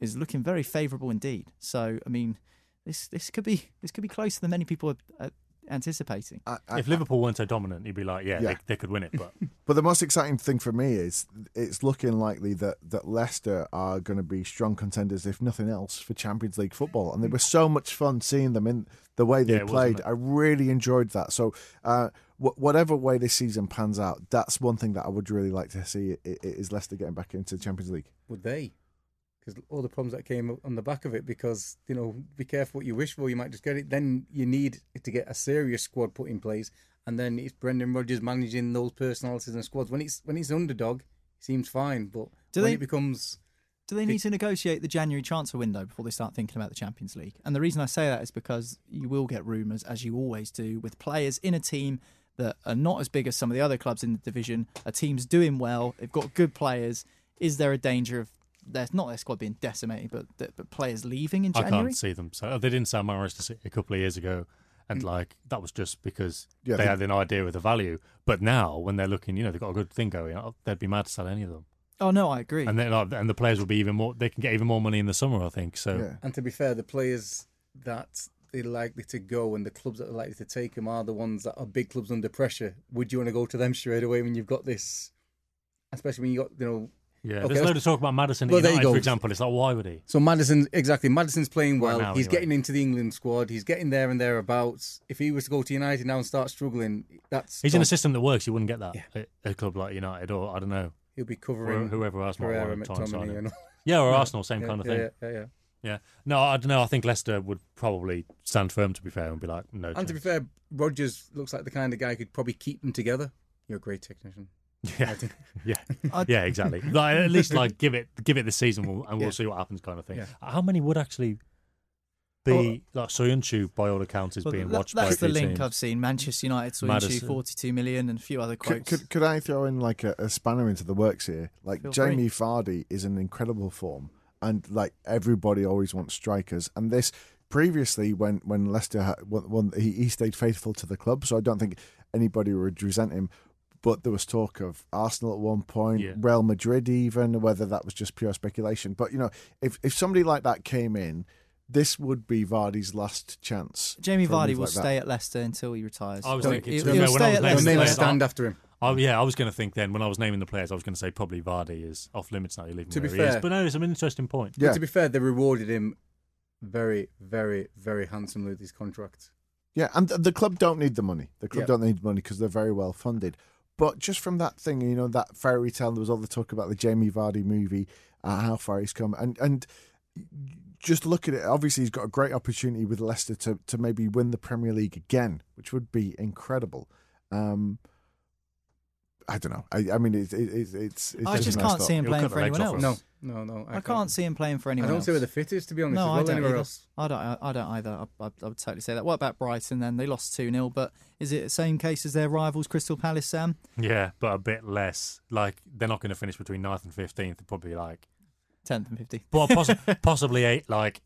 [SPEAKER 2] is looking very favourable indeed. So, I mean, this this could be this could be closer than many people are anticipating.
[SPEAKER 4] I, I,
[SPEAKER 5] if Liverpool weren't so dominant, you'd be like, yeah,
[SPEAKER 4] Yeah.
[SPEAKER 5] They, they could win it. But
[SPEAKER 4] But the most exciting thing for me is it's looking likely that, that Leicester are going to be strong contenders, if nothing else, for Champions League football. And it was so much fun seeing them in the way they
[SPEAKER 5] Yeah,
[SPEAKER 4] played. I really enjoyed that. So, uh, whatever way this season pans out, that's one thing that I would really like to see i- i- is Leicester getting back into the Champions League.
[SPEAKER 3] Would they? Because all the problems that came on the back of it. Because you know, be careful what you wish for. You might just get it. Then you need to get a serious squad put in place, and then it's Brendan Rodgers managing those personalities and squads. When it's when it's underdog, it seems fine. But
[SPEAKER 2] Do
[SPEAKER 3] when
[SPEAKER 2] they-
[SPEAKER 3] it becomes
[SPEAKER 2] Do they need to negotiate the January transfer window before they start thinking about the Champions League? And the reason I say that is because you will get rumours, as you always do, with players in a team that are not as big as some of the other clubs in the division. A team's doing well, they've got good players. Is there a danger of their not their squad being decimated, but but players leaving in January.
[SPEAKER 5] I
[SPEAKER 2] January?
[SPEAKER 5] can't see them. So uh, they didn't sell Mahrez to City a couple of years ago, and mm. like that was just because
[SPEAKER 4] Yeah,
[SPEAKER 5] they
[SPEAKER 4] they-
[SPEAKER 5] had an idea of the value. But now, when they're looking, you know, they've got a good thing going. oh, They'd be mad to sell any of them,
[SPEAKER 2] Oh no, I agree.
[SPEAKER 5] and then like, and the players will be even more. They can get even more money in the summer, I think. So
[SPEAKER 4] Yeah.
[SPEAKER 3] and to be fair, the players that they're likely to go and the clubs that are likely to take them are the ones that are big clubs under pressure. Would you want to go to them straight away when you've got this? Especially when you got you know
[SPEAKER 5] Yeah,
[SPEAKER 3] Okay,
[SPEAKER 5] there's load of talk about Madison. at
[SPEAKER 3] Well,
[SPEAKER 5] United, for example, it's like why would he?
[SPEAKER 3] So Madison, exactly. Madison's playing well.
[SPEAKER 5] Right now,
[SPEAKER 3] he's
[SPEAKER 5] anyway.
[SPEAKER 3] getting into the England squad. He's getting there and thereabouts. If he was to go to United now and start struggling, that's
[SPEAKER 5] He's in a system that works. You wouldn't get that
[SPEAKER 3] Yeah.
[SPEAKER 5] at a club like United or I don't know,
[SPEAKER 3] He'll be
[SPEAKER 5] or
[SPEAKER 3] covering
[SPEAKER 5] whoever else might want to try and him.
[SPEAKER 3] all.
[SPEAKER 5] Yeah, or. Arsenal, same
[SPEAKER 3] Yeah,
[SPEAKER 5] kind of thing.
[SPEAKER 3] Yeah, yeah, yeah.
[SPEAKER 5] Yeah. No, I don't know. I think Leicester would probably stand firm, to be fair, and be like, no.
[SPEAKER 3] And to be fair, Rodgers looks like the kind of guy who could probably keep them together. You're a great technician.
[SPEAKER 5] yeah, yeah,
[SPEAKER 2] I'd-
[SPEAKER 5] yeah, exactly. Like, at least like give it, give it the season, we'll, and we'll
[SPEAKER 3] Yeah.
[SPEAKER 5] see what happens, kind of thing.
[SPEAKER 3] Yeah.
[SPEAKER 5] How many would actually be like Soyuncu? By all accounts, is
[SPEAKER 2] Well,
[SPEAKER 5] being
[SPEAKER 2] that-
[SPEAKER 5] watched by
[SPEAKER 2] that's
[SPEAKER 5] a
[SPEAKER 2] the
[SPEAKER 5] few
[SPEAKER 2] link
[SPEAKER 5] teams.
[SPEAKER 2] I've seen. Manchester United saw into
[SPEAKER 5] Madison.
[SPEAKER 2] 42 million and a few other
[SPEAKER 4] Could,
[SPEAKER 2] quotes.
[SPEAKER 4] could, could I throw in like a, a spanner into the works here? Like
[SPEAKER 2] Feel
[SPEAKER 4] Jamie Vardy is in incredible form, and like everybody always wants strikers. And this previously, when when Leicester had, won, won, he, he stayed faithful to the club, so I don't think anybody would resent him. But there was talk of Arsenal at one point,
[SPEAKER 5] Yeah.
[SPEAKER 4] Real Madrid, even whether that was just pure speculation. But you know, if if somebody like that came in, this would be Vardy's last chance.
[SPEAKER 2] Jamie Vardy will
[SPEAKER 4] like
[SPEAKER 2] stay at Leicester until he retires.
[SPEAKER 5] I was
[SPEAKER 2] He'll-
[SPEAKER 5] thinking,
[SPEAKER 2] he'll, he'll
[SPEAKER 5] fair, when
[SPEAKER 2] stay at
[SPEAKER 5] naming
[SPEAKER 3] They'll
[SPEAKER 5] the
[SPEAKER 3] name
[SPEAKER 5] players,
[SPEAKER 3] stand after him.
[SPEAKER 5] Oh yeah, I was going to think then when I was naming the players, I was going to say probably Vardy is off limits now. You leave him
[SPEAKER 3] To be
[SPEAKER 5] where he is.
[SPEAKER 3] fair-
[SPEAKER 5] but no, it's an interesting point.
[SPEAKER 4] Yeah.
[SPEAKER 3] But to be fair, they rewarded him very, very, very handsomely with his contract.
[SPEAKER 4] Yeah, and the club don't need the money. The club
[SPEAKER 3] Yeah.
[SPEAKER 4] don't need money because they're very well funded. But just from that thing, you know, that fairy tale, there was all the talk about the Jamie Vardy movie, uh, how far he's come, and and just look at it. Obviously, he's got a great opportunity with Leicester to to maybe win the Premier League again, which would be incredible. Um, I don't know. I, I mean, it's it's it's. it's
[SPEAKER 2] I just
[SPEAKER 4] a nice
[SPEAKER 2] can't
[SPEAKER 4] thought.
[SPEAKER 2] see him playing for anyone else.
[SPEAKER 3] No, no, no.
[SPEAKER 2] I, can't see him playing for anyone.
[SPEAKER 3] I don't
[SPEAKER 2] else.
[SPEAKER 3] see where the fit is, to be honest.
[SPEAKER 2] No,
[SPEAKER 3] as
[SPEAKER 2] I don't
[SPEAKER 3] anywhere
[SPEAKER 2] either.
[SPEAKER 3] else.
[SPEAKER 2] I don't. I, I don't either. I, I, I would totally say that. What about Brighton? Then they lost two 0 but is it the same case as their rivals, Crystal Palace? Sam,
[SPEAKER 5] Yeah, but a bit less. Like they're not going to finish between 9th and fifteenth. Probably like,
[SPEAKER 2] tenth and fifteenth.
[SPEAKER 5] well, poss- possibly eight, like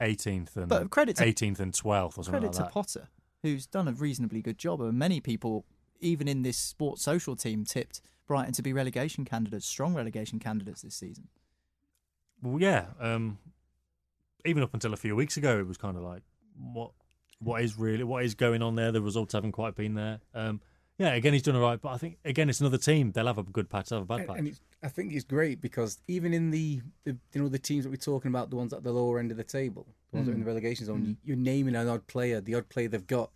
[SPEAKER 5] eighteenth and
[SPEAKER 2] But credit to
[SPEAKER 5] eighteenth and twelfth or something
[SPEAKER 2] credit
[SPEAKER 5] like
[SPEAKER 2] to
[SPEAKER 5] that.
[SPEAKER 2] Potter, who's done a reasonably good job. And many people, even in this sports social team, tipped Brighton to be relegation candidates, strong relegation candidates this season.
[SPEAKER 5] Well, yeah. Um, even up until a few weeks ago, it was kind of like, what, what is really, what is going on there? The results haven't quite been there. Um, yeah, again, he's done all right, but I think again, it's another team. They'll have a good patch, they'll have a bad patch.
[SPEAKER 3] and it's, I think it's great because even in the, the you know the teams that we're talking about, the ones at the lower end of the table, the ones that are in the relegation zone, you, you're naming an odd player, the odd player they've got.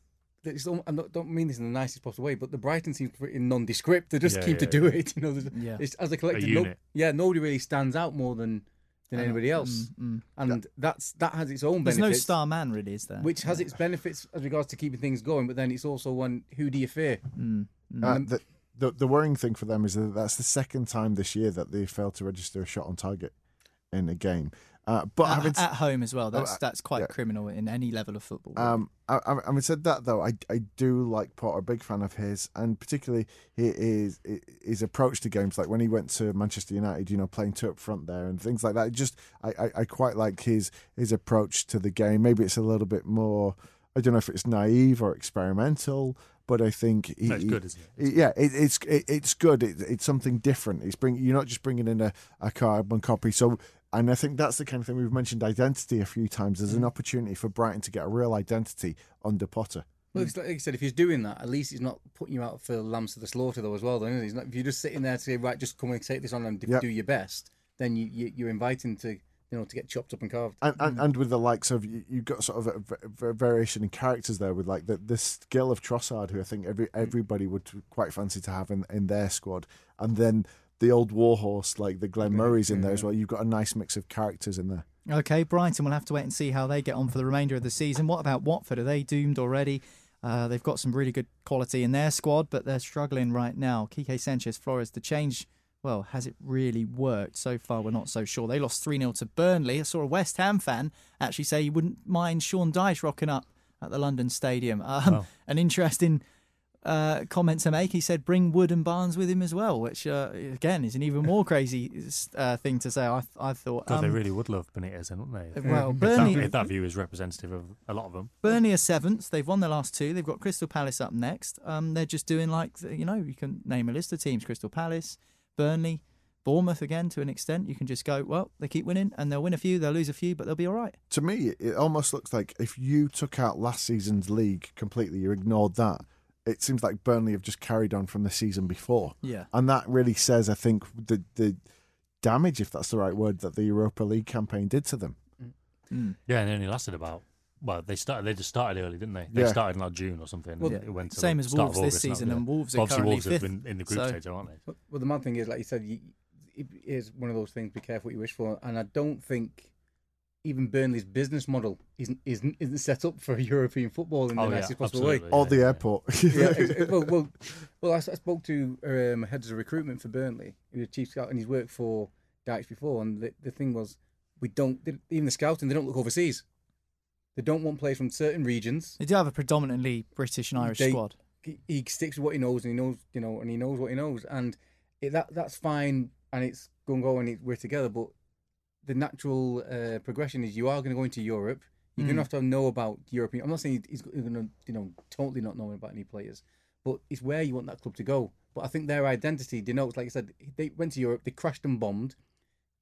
[SPEAKER 3] It's, al- I don't don't mean this in the nicest possible way, but the Brighton seems pretty nondescript. They just
[SPEAKER 5] Yeah,
[SPEAKER 3] keep to
[SPEAKER 5] yeah,
[SPEAKER 3] do it. You know,
[SPEAKER 2] Yeah.
[SPEAKER 3] it's, as a collective, no,
[SPEAKER 5] unit.
[SPEAKER 3] yeah, nobody really stands out more than than anybody else,
[SPEAKER 2] Mm, mm.
[SPEAKER 3] and that's that has its own benefits.
[SPEAKER 2] There's no star man, really, is there?
[SPEAKER 3] which has its benefits as regards to keeping things going, but then it's also one who do you fear?
[SPEAKER 2] Mm, mm.
[SPEAKER 4] Uh, the, the the worrying thing for them is that that's the second time this year that they failed to register a shot on target in a game. Uh, but
[SPEAKER 2] at,
[SPEAKER 4] having
[SPEAKER 2] at home as well. That's
[SPEAKER 4] uh,
[SPEAKER 2] that's quite
[SPEAKER 4] yeah.
[SPEAKER 2] criminal in any level of football. really.
[SPEAKER 4] Um, I, I, having said that though, I, I do like Potter, a big fan of his, and particularly his his approach to games. Like when he went to Manchester United, you know, playing two up front there and things like that. Just I, I, I quite like his his approach to the game. Maybe it's a little bit more. I don't know if it's naive or experimental, but I think he,
[SPEAKER 5] No, it's good, isn't it?
[SPEAKER 4] yeah, it, it's it, it's good. It, it's something different. It's bring you're not just bringing in a, a carbon copy. So, and I think that's the kind of thing we've mentioned identity a few times. There's
[SPEAKER 5] Mm.
[SPEAKER 4] an opportunity for Brighton to get a real identity under Potter.
[SPEAKER 3] Well, it's like, I said, if he's doing that, at least he's not putting you out for lambs to the slaughter, though, as well. Though? He's not, if you're just sitting there to say, right, just come and take this on and
[SPEAKER 4] Yep.
[SPEAKER 3] do your best, then you, you you're inviting to you know to get chopped up and carved.
[SPEAKER 4] And, and, and with the likes of you, you've got sort of a, v- v- variation in characters there with like the, the skill of Trossard, who I think every everybody would quite fancy to have in, in their squad, and then the old warhorse like the Glenn Murray's in there as well. You've got a nice mix of characters in there.
[SPEAKER 2] Okay, Brighton We'll have to wait and see how they get on for the remainder of the season. What about Watford? Are they doomed already? Uh, they've got some really good quality in their squad, but they're struggling right now. Quique Sanchez Flores, the change, well, has it really worked? So far, we're not so sure. They lost 3 0 to Burnley. I saw a West Ham fan actually say he wouldn't mind Sean Dyche rocking up at the London Stadium. Um,
[SPEAKER 5] Wow.
[SPEAKER 2] An interesting uh, comment to make. He said, bring Wood and Barnes with him as well, which, uh, again, is an even more crazy uh, thing to say, I, I thought.
[SPEAKER 5] God, they
[SPEAKER 2] Um,
[SPEAKER 5] really would love Benitez, then, wouldn't they?
[SPEAKER 2] well,
[SPEAKER 5] If
[SPEAKER 2] Burnley,
[SPEAKER 5] that, if that view is representative of a lot of them.
[SPEAKER 2] Burnley are seventh. They've won their last two. They've got Crystal Palace up next. Um, they're just doing like you know you can name a list of teams: Crystal Palace, Burnley, Bournemouth again to an extent. You can just go well. They keep winning and they'll win a few. They'll lose a few, but they'll be all right.
[SPEAKER 4] To me, it almost looks like if you took out last season's league completely, you ignored that. It seems like Burnley have just carried on from the season before.
[SPEAKER 2] Yeah.
[SPEAKER 4] And that really says, I think, the the damage, if that's the right word, that the Europa League campaign did to them. Mm. Mm.
[SPEAKER 5] Yeah, and it only lasted about. Well, they started. They just started early, didn't they? They
[SPEAKER 4] Yeah.
[SPEAKER 5] started in like June or something.
[SPEAKER 3] Well,
[SPEAKER 5] and it went to
[SPEAKER 2] Same
[SPEAKER 5] the
[SPEAKER 2] as
[SPEAKER 5] start of
[SPEAKER 2] Wolves this season,
[SPEAKER 5] yeah.
[SPEAKER 2] and Wolves are
[SPEAKER 5] Obviously,
[SPEAKER 2] currently
[SPEAKER 5] Wolves
[SPEAKER 2] fifth,
[SPEAKER 5] have been in the group
[SPEAKER 2] so-
[SPEAKER 5] stage, aren't they?
[SPEAKER 3] Well, well, the mad thing is, like you said, you, it is one of those things. Be careful what you wish for, and I don't think even Burnley's business model isn't isn't, isn't set up for European football in the
[SPEAKER 5] Oh, yeah,
[SPEAKER 3] possible way.
[SPEAKER 5] absolutely.
[SPEAKER 4] Or
[SPEAKER 5] Yeah,
[SPEAKER 4] the
[SPEAKER 5] yeah, yeah.
[SPEAKER 4] airport.
[SPEAKER 3] yeah, ex- ex- well, well, well I, s- I spoke to um, heads of recruitment for Burnley. He was chief scout, and he's worked for Dykes before. And the, the thing was, we don't they- even the scouting. They don't look overseas. They don't want players from certain regions.
[SPEAKER 2] They do have a predominantly British and Irish
[SPEAKER 3] They-
[SPEAKER 2] squad.
[SPEAKER 3] He, he sticks with what he knows, and he knows, you know, and he knows what he knows, and it, that that's fine, and it's going to go, and it, we're together. But the natural uh, progression is you are going to go into Europe. You're going to have to know about European. I'm not saying he's going to, you know, totally not knowing about any players, but it's where you want that club to go. But I think their identity denotes, like I said, they went to Europe, they crashed and bombed,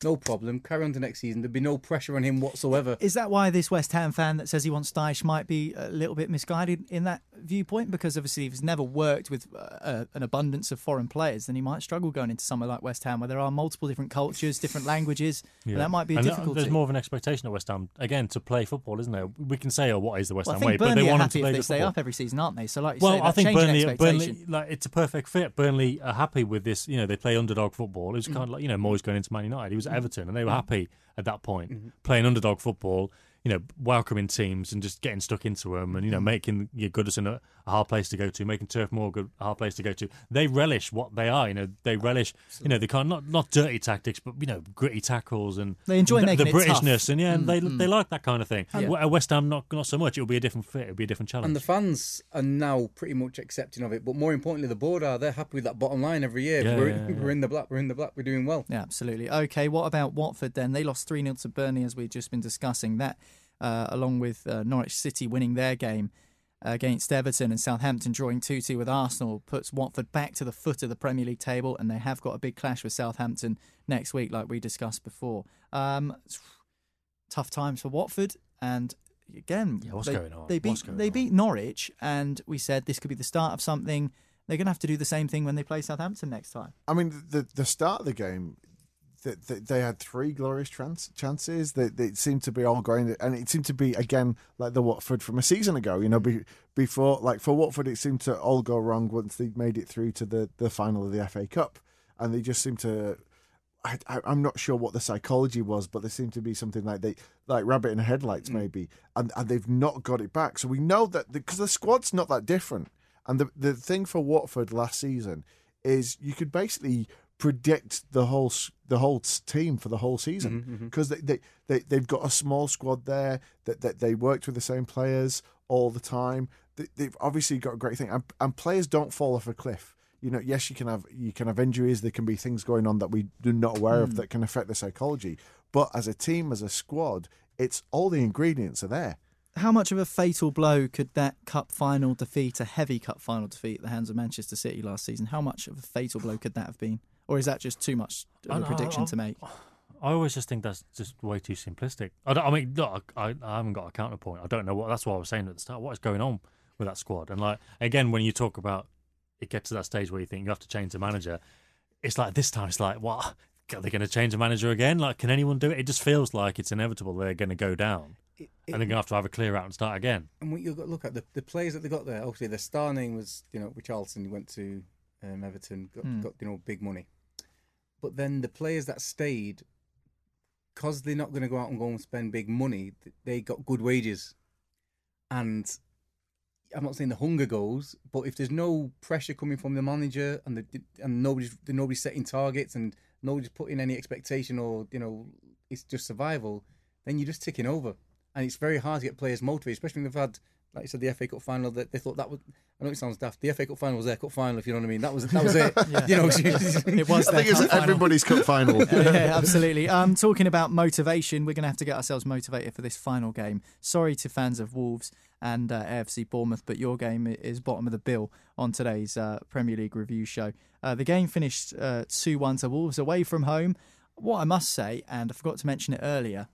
[SPEAKER 3] no problem. Carry on to next season. There'd be no pressure on him whatsoever.
[SPEAKER 2] Is that why this West Ham fan that says he wants Dyche might be a little bit misguided in that viewpoint? Because obviously, if he's never worked with uh, uh, an abundance of foreign players, then he might struggle going into somewhere like West Ham, where there are multiple different cultures, different languages. and that might be a
[SPEAKER 5] And
[SPEAKER 2] difficulty.
[SPEAKER 5] There's more of an expectation at West Ham again to play football, isn't there? We can say, "Oh, what is the West
[SPEAKER 2] well,
[SPEAKER 5] Ham way?"
[SPEAKER 2] think
[SPEAKER 5] But they
[SPEAKER 2] are
[SPEAKER 5] want him to play
[SPEAKER 2] if they
[SPEAKER 5] good
[SPEAKER 2] stay
[SPEAKER 5] football.
[SPEAKER 2] up every season, aren't they? So, like you
[SPEAKER 5] Well,
[SPEAKER 2] say,
[SPEAKER 5] I think
[SPEAKER 2] change in
[SPEAKER 5] Burnley, Burnley, like it's a perfect fit. Burnley are happy with this. You know, they play underdog football. It was
[SPEAKER 2] Mm.
[SPEAKER 5] kind of like you know Moyes going into Man United. He was at Everton, and they were happy at that point
[SPEAKER 2] Mm-hmm.
[SPEAKER 5] playing underdog football. You know, welcoming teams and just getting stuck into them, and you know,
[SPEAKER 2] Mm.
[SPEAKER 5] making your Goodison a, a hard place to go to, making Turf Moor a, good, a hard place to go to. They relish what they are. You know, they relish. You know, they can't not not dirty tactics, but you know, gritty tackles and
[SPEAKER 2] They enjoy
[SPEAKER 5] the,
[SPEAKER 2] making
[SPEAKER 5] the
[SPEAKER 2] it tough. Mm,
[SPEAKER 5] Britishness, and yeah, they they like that kind of thing.
[SPEAKER 2] Yeah.
[SPEAKER 5] At West Ham, not not so much. It'll be a different fit. It'll be a different challenge.
[SPEAKER 3] And the fans are now pretty much accepting of it. But more importantly, the board are. They're happy with that bottom line every year.
[SPEAKER 5] Yeah,
[SPEAKER 3] we're,
[SPEAKER 5] yeah, yeah.
[SPEAKER 3] we're in the black. We're in the black. We're doing well.
[SPEAKER 2] Yeah, absolutely. Okay, what about Watford then? They lost 3 0 to Burnley, as we've just been discussing. That, uh, along with uh, Norwich City winning their game against Everton and Southampton drawing 2 2 with Arsenal, puts Watford back to the foot of the Premier League table, and they have got a big clash with Southampton next week, like we discussed before. Um, tough times for Watford, and again,
[SPEAKER 5] Yeah, what's
[SPEAKER 2] they,
[SPEAKER 5] going on?
[SPEAKER 2] They beat,
[SPEAKER 5] What's going
[SPEAKER 2] they
[SPEAKER 5] on?
[SPEAKER 2] beat Norwich, and we said this could be the start of something. They're going to have to do the same thing when they play Southampton next time.
[SPEAKER 4] I mean, the the start of the game, th th they had three glorious trans- chances. They, they seemed to be all going, and it seemed to be again like the Watford from a season ago. You know, be, before like for Watford, it seemed to all go wrong once they made it through to the the final of the FA Cup, and they just seemed to. I, I, I'm not sure what the psychology was, but there seemed to be something like they, like rabbit in the headlights, mm. maybe, and and they've not got it back. So we know that because the squad's not that different, and the the thing for Watford last season is you could basically predict the whole the whole team for the whole season mm-hmm, mm-hmm. because they, they they they've got a small squad there that, that they worked with the same players all the time. They, they've obviously got a great thing, and, and players don't fall off a cliff. You know, yes, you can have you can have injuries. There can be things going on that we are not aware of mm. that can affect the psychology. But as a team, as a squad, it's all the ingredients are there.
[SPEAKER 2] How much of a fatal blow could that cup final defeat, a heavy cup final defeat at the hands of Manchester City last season, how much of a fatal blow could that have been? Or is that just too much of
[SPEAKER 5] I
[SPEAKER 2] a
[SPEAKER 5] know,
[SPEAKER 2] prediction
[SPEAKER 5] I-
[SPEAKER 2] to make?
[SPEAKER 5] I always just think that's just way too simplistic. I, don't, I mean, look, I, I haven't got a counterpoint. I don't know what. That's what I was saying at the start. What is going on with that squad? And like again, when you talk about it, gets to that stage where you think you have to change the manager. It's like this time. It's like, what? Are they going to change the manager again? Like, can anyone do it? It just feels like it's inevitable. They're going to go down,
[SPEAKER 3] It-
[SPEAKER 5] and they're going to have to have a clear out and start again.
[SPEAKER 3] And what you've got to look at the, the players that they got there. Obviously, their star name was you know Richarlison. He went to um, Everton, got,
[SPEAKER 2] Hmm.
[SPEAKER 3] got you know big money. But then the players that stayed, because they're not going to go out and go and spend big money, they got good wages. And I'm not saying the hunger goes, but if there's no pressure coming from the manager and the and nobody's nobody's setting targets and nobody's putting any expectation or you know it's just survival, then you're just ticking over, and it's very hard to get players motivated, especially when they've had. Like you said, the FA Cup final. That they thought that was. I know it sounds daft. The FA Cup final was their cup final. If you know what I mean, that was that was it. yeah. You know,
[SPEAKER 2] It was
[SPEAKER 4] I think it's everybody's cup final.
[SPEAKER 2] yeah, absolutely. Um, talking about motivation, we're going to have to get ourselves motivated for this final game. Sorry to fans of Wolves and uh, AFC Bournemouth, but your game is bottom of the bill on today's uh, Premier League review show. Uh, the game finished uh, 2 1 to Wolves away from home. What I must say, and I forgot to mention it earlier,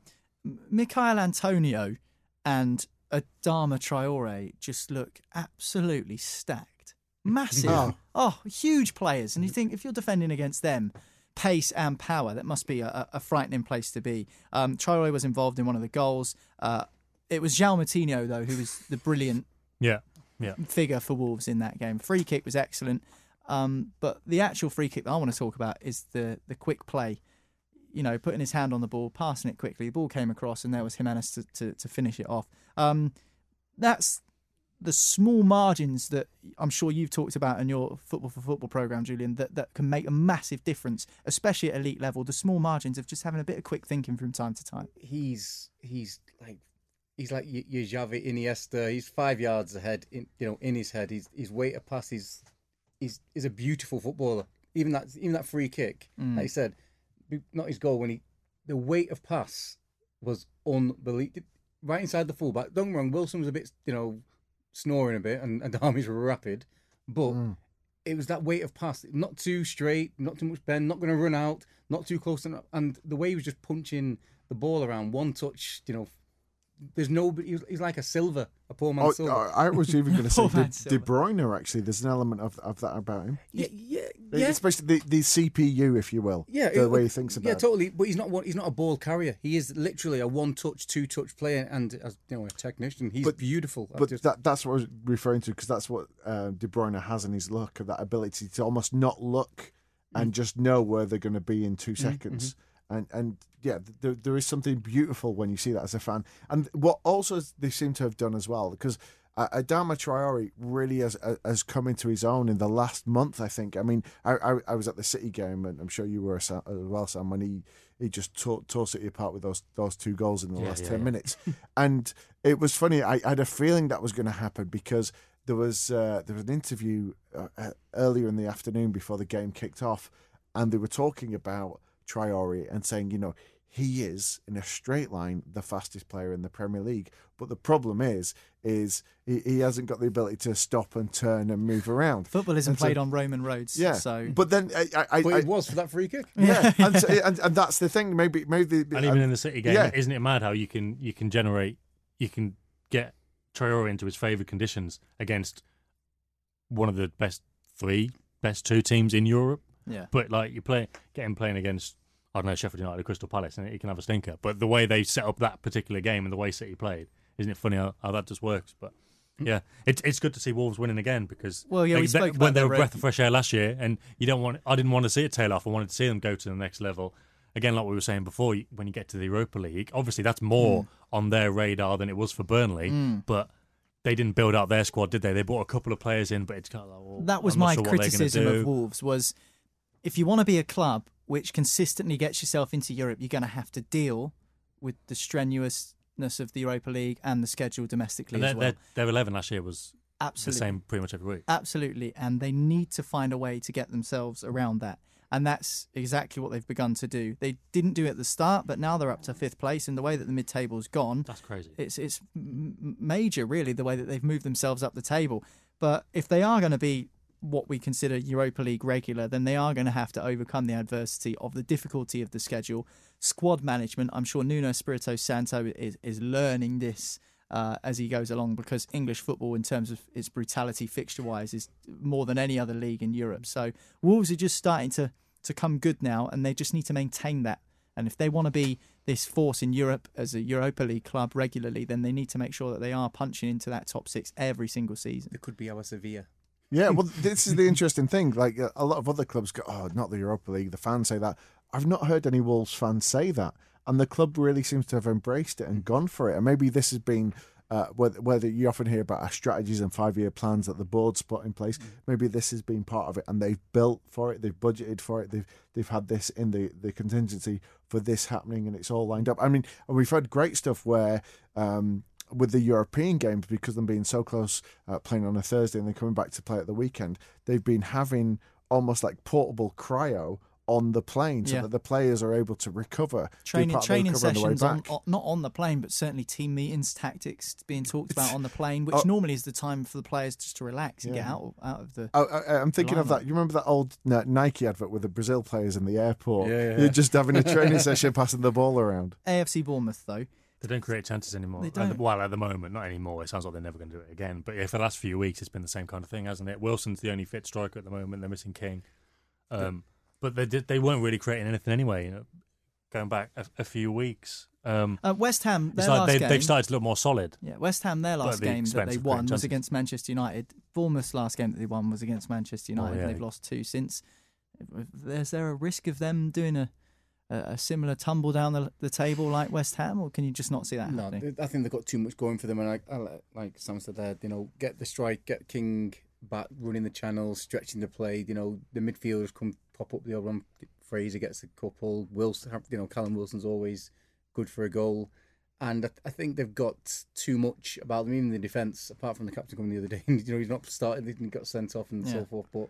[SPEAKER 2] M- Mikhail Antonio and Adama Traore just look absolutely stacked. massive.
[SPEAKER 4] Oh.
[SPEAKER 2] oh, huge players. And you think if you're defending against them, pace and power, that must be a, a frightening place to be. Um, Traore was involved in one of the goals. Uh, it was João Moutinho, though, who was the brilliant
[SPEAKER 5] Yeah, yeah.
[SPEAKER 2] figure for Wolves in that game. Free kick was excellent. Um, but the actual free kick that I want to talk about is the, the quick play. You know, putting his hand on the ball, passing it quickly. The ball came across, and there was Jimenez to, to, to finish it off. Um, that's the small margins that I'm sure you've talked about in your football for football program, Julian, that, that can make a massive difference, especially at elite level. The small margins of just having a bit of quick thinking from time to time.
[SPEAKER 3] He's he's like he's like your, Xavi Iniesta. He's five yards ahead in you know in his head. He's his weight of pass is is is a beautiful footballer. Even that even that free kick, like you said, not his goal when he the weight of pass was unbelievable. Right inside the fullback. Don't get me wrong, Wilson was a bit you know snoring a bit, and, and the armies were rapid, but. Mm. It was that weight of pass, not too straight, not too much bend, not going to run out, not too close, and, and the way he was just punching the ball around, one touch, you know, there's no, he's, he's like a Silva, a poor man's
[SPEAKER 4] Oh,
[SPEAKER 3] Silva.
[SPEAKER 4] I was even going to say De, De Bruyne. Actually, there's an element of, of that about him.
[SPEAKER 3] yeah, yeah, yeah.
[SPEAKER 4] Especially the, the CPU, if you will.
[SPEAKER 3] Yeah,
[SPEAKER 4] the
[SPEAKER 3] it-
[SPEAKER 4] way he thinks about
[SPEAKER 3] Yeah,
[SPEAKER 4] it.
[SPEAKER 3] totally. But he's not one. He's not a ball carrier. He is literally a one-touch, two-touch player, and as you know, a technician. He's
[SPEAKER 4] But-
[SPEAKER 3] beautiful.
[SPEAKER 4] But
[SPEAKER 3] just-
[SPEAKER 4] that, that's what I was referring to because that's what uh, De Bruyne has in his look, of that ability to almost not look
[SPEAKER 3] Mm.
[SPEAKER 4] and just know where they're going to be in two
[SPEAKER 3] Mm-hmm,
[SPEAKER 4] seconds. And and yeah, there, there is something beautiful when you see that as a fan. And what also they seem to have done as well, because uh, Adama Traore really has uh, has come into his own in the last month. I think. I mean, I I, I was at the City game, and I'm sure you were as well, Sam, when he he just tore, tore City apart with those those two goals in the last
[SPEAKER 5] yeah,
[SPEAKER 4] ten
[SPEAKER 5] yeah.
[SPEAKER 4] minutes. and it was funny. I, I had a feeling that was going to happen because there was uh, there was an interview uh, uh, earlier in the afternoon before the game kicked off, and they were talking about Traore and saying, you know, he is in a straight line the fastest player in the Premier League. But the problem is, is he, he hasn't got the ability to stop and turn and move around.
[SPEAKER 2] Football isn't
[SPEAKER 4] And so-
[SPEAKER 2] played on Roman roads.
[SPEAKER 4] Yeah,
[SPEAKER 2] So
[SPEAKER 4] but then I, I, I,
[SPEAKER 3] but
[SPEAKER 4] I
[SPEAKER 3] it was for that free kick.
[SPEAKER 4] yeah, and, so- and and that's the thing. Maybe maybe
[SPEAKER 5] And even in the City game,
[SPEAKER 4] yeah.
[SPEAKER 5] isn't it mad how you can you can generate you can get Traore into his favoured conditions against one of the best three, best two teams in Europe.
[SPEAKER 2] yeah.
[SPEAKER 5] But like you play, get him playing against I don't know Sheffield United or Crystal Palace, and he can have a stinker. But the way they set up that particular game and the way City played, isn't it funny how, how that just works? But yeah, it's it's good to see Wolves winning again because
[SPEAKER 2] Well, yeah, we
[SPEAKER 5] they,
[SPEAKER 2] spoke
[SPEAKER 5] they, when they were a breath of fresh air last year, and you don't want. I didn't want to see it tail off. I wanted to see them go to the next level. Again, like we were saying before, when you get to the Europa League, obviously that's more
[SPEAKER 2] Hmm.
[SPEAKER 5] on their radar than it was for Burnley. But they didn't build out their squad, did they? They brought a couple of players in, but it's kind of like, well,
[SPEAKER 2] that was my
[SPEAKER 5] sure what they're gonna
[SPEAKER 2] criticism of Wolves was if you want to be a club which consistently gets yourself into Europe, you're going to have to deal with the strenuousness of the Europa League and the schedule domestically as
[SPEAKER 5] their,
[SPEAKER 2] well.
[SPEAKER 5] their, their 11 last year was
[SPEAKER 2] Absolutely.
[SPEAKER 5] the same pretty much every week.
[SPEAKER 2] Absolutely, and they need to find a way to get themselves around that. And that's exactly what they've begun to do. They didn't do it at the start, but now they're up to fifth place. And the way that the mid-table's gone,
[SPEAKER 5] That's crazy.
[SPEAKER 2] it's it's major, really, the way that they've moved themselves up the table. But if they are going to be what we consider Europa League regular, then they are going to have to overcome the adversity of the difficulty of the schedule, squad management. I'm sure Nuno Espirito Santo is is learning this uh, as he goes along because English football, in terms of its brutality fixture wise, is more than any other league in Europe. So Wolves are just starting to to come good now, and they just need to maintain that. And if they want to be this force in Europe as a Europa League club regularly, then they need to make sure that they are punching into that top six every single season.
[SPEAKER 3] It could be our Sevilla.
[SPEAKER 4] Yeah, well, this is the interesting thing. Like uh, a lot of other clubs go, "Oh, not the Europa League." The fans say that. I've not heard any Wolves fans say that, and the club really seems to have embraced it and gone for it. And maybe this has been uh, whether, whether you often hear about our strategies and five-year plans that the board's put in place. Maybe this has been part of it, and they've built for it. They've budgeted for it. They've they've had this in the the contingency for this happening, and it's all lined up. I mean, and we've had great stuff where. Um, with the European games, because them being so close, uh, playing on a Thursday and then coming back to play at the weekend, they've been having almost like portable cryo on the plane so
[SPEAKER 2] Yeah.
[SPEAKER 4] that the players are able to recover.
[SPEAKER 2] Training
[SPEAKER 4] part of the
[SPEAKER 2] training
[SPEAKER 4] recovery on the way
[SPEAKER 2] sessions on,
[SPEAKER 4] back.
[SPEAKER 2] on- not on the plane, but certainly team meetings, tactics being talked about on the plane, which
[SPEAKER 4] Oh.
[SPEAKER 2] normally is the time for the players just to relax and get out of, out of the.
[SPEAKER 4] Oh, I, I'm thinking of that. You remember that old Nike advert with the Brazil players in the airport?
[SPEAKER 3] Yeah, yeah,
[SPEAKER 4] You're just having a training session, passing the ball around.
[SPEAKER 2] AFC Bournemouth, though,
[SPEAKER 5] They don't create chances anymore.
[SPEAKER 2] They don't.
[SPEAKER 5] well, at the moment, not anymore. It sounds like they're never going to do it again. But yeah, for the last few weeks, it's been the same kind of thing, hasn't it? Wilson's the only fit striker at the moment. They're missing King, um, but they did, they weren't really creating anything anyway. You know, going back a, a few weeks, um,
[SPEAKER 2] Uh, West Ham, their
[SPEAKER 5] like
[SPEAKER 2] last
[SPEAKER 5] they,
[SPEAKER 2] game.
[SPEAKER 5] they've started to look more solid.
[SPEAKER 2] Yeah, West Ham, their last
[SPEAKER 5] the
[SPEAKER 2] game that they won was against Manchester United. Bournemouth's last game that they won was against Manchester United.
[SPEAKER 5] Oh, yeah.
[SPEAKER 2] They've lost two since. Is there a risk of them doing a, a, a similar tumble down the, the table like West Ham, or can you just not see that
[SPEAKER 3] No,
[SPEAKER 2] happening?
[SPEAKER 3] I think they've got too much going for them, and I, I, like- like Sam said there, you know, get the strike, get King back, running the channels, stretching the play. You know, the midfielders come pop up the odd one. Fraser gets a couple. Wilson, you know, Callum Wilson's always good for a goal, and I, I think they've got too much about them. Even the defence, apart from the captain coming the other day, you know, he's not started, he got sent off and
[SPEAKER 2] Yeah.
[SPEAKER 3] so forth. But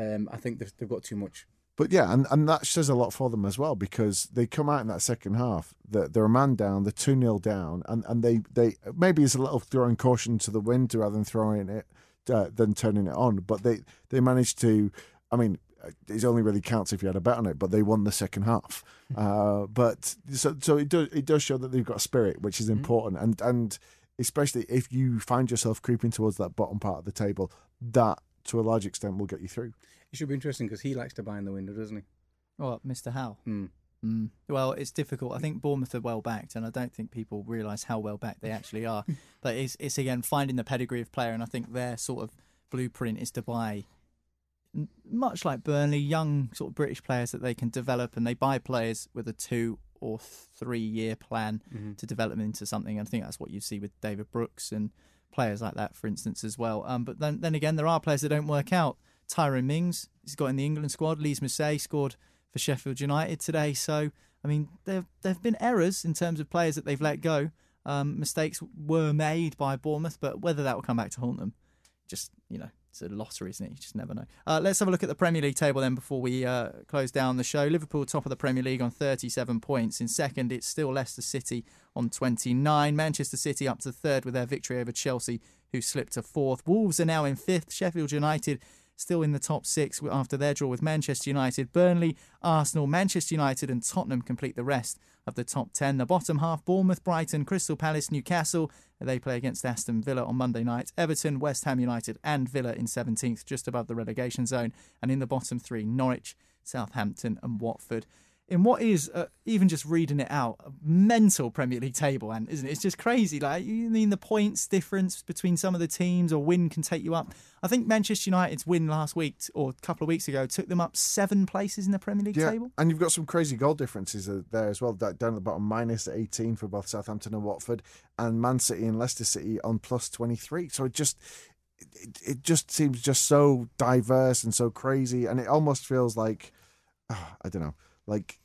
[SPEAKER 3] um, I think they've, they've got too much.
[SPEAKER 4] But yeah, and, and that says a lot for them as well because they come out in that second half. They're, they're a man down, they're 2 0 down, and, and they, they maybe it's a little throwing caution to the wind rather than throwing it, uh, than turning it on. But they, they managed to, I mean, it only really counts if you had a bet on it, but they won the second half. uh, but so, so it, does, it does show that they've got spirit, which is important. And, and especially if you find yourself creeping towards that bottom part of the table, that to a large extent will get you through.
[SPEAKER 3] It should be interesting because he likes to buy in the window, doesn't he?
[SPEAKER 2] Well, Mr. Howe?
[SPEAKER 3] Hmm.
[SPEAKER 2] Mm. Well, it's difficult. I think Bournemouth are well backed, and I don't think people realise how well backed they actually are. but it's, it's again finding the pedigree of player, and I think their sort of blueprint is to buy, much like Burnley, young sort of British players that they can develop, and they buy players with a two or three year plan to develop them into something. And I think that's what you see with David Brooks and players like that, for instance, as well. Um, but then, then again, there are players that don't work out. Tyrone Mings, he's got in the England squad. Lys Mousset scored for Sheffield United today. So, I mean, there there have been errors in terms of players that they've let go. Um, mistakes were made by Bournemouth, but whether that will come back to haunt them, just you know, it's a lottery, isn't it? You just never know. Uh, let's have a look at the Premier League table then before we uh, close down the show. Liverpool top of the Premier League on 37 points. In second, it's still Leicester City on 29. Manchester City up to third with their victory over Chelsea, who slipped to fourth. Wolves are now in fifth. Sheffield United still in the top six after their draw with Manchester United. Burnley, Arsenal, Manchester United, and Tottenham complete the rest of the top 10. The bottom half Bournemouth, Brighton, Crystal Palace, Newcastle. They play against Aston Villa on Monday night. Everton, West Ham United, and Villa in 17th, just above the relegation zone. And in the bottom three, Norwich, Southampton, and Watford. In what is, uh, even just reading it out, a mental Premier League table, and isn't it? It's just crazy. Like, you mean the points difference between some of the teams or win can take you up. I think Manchester United's win last week or a couple of weeks ago took them up seven places in the Premier League table.
[SPEAKER 4] And you've got some crazy goal differences uh, there as well. Down at the bottom, minus 18 for both Southampton and Watford, and Man City and Leicester City on plus 23. So it just. It, it just seems just so diverse and so crazy, and it almost feels like ah, I don't know, like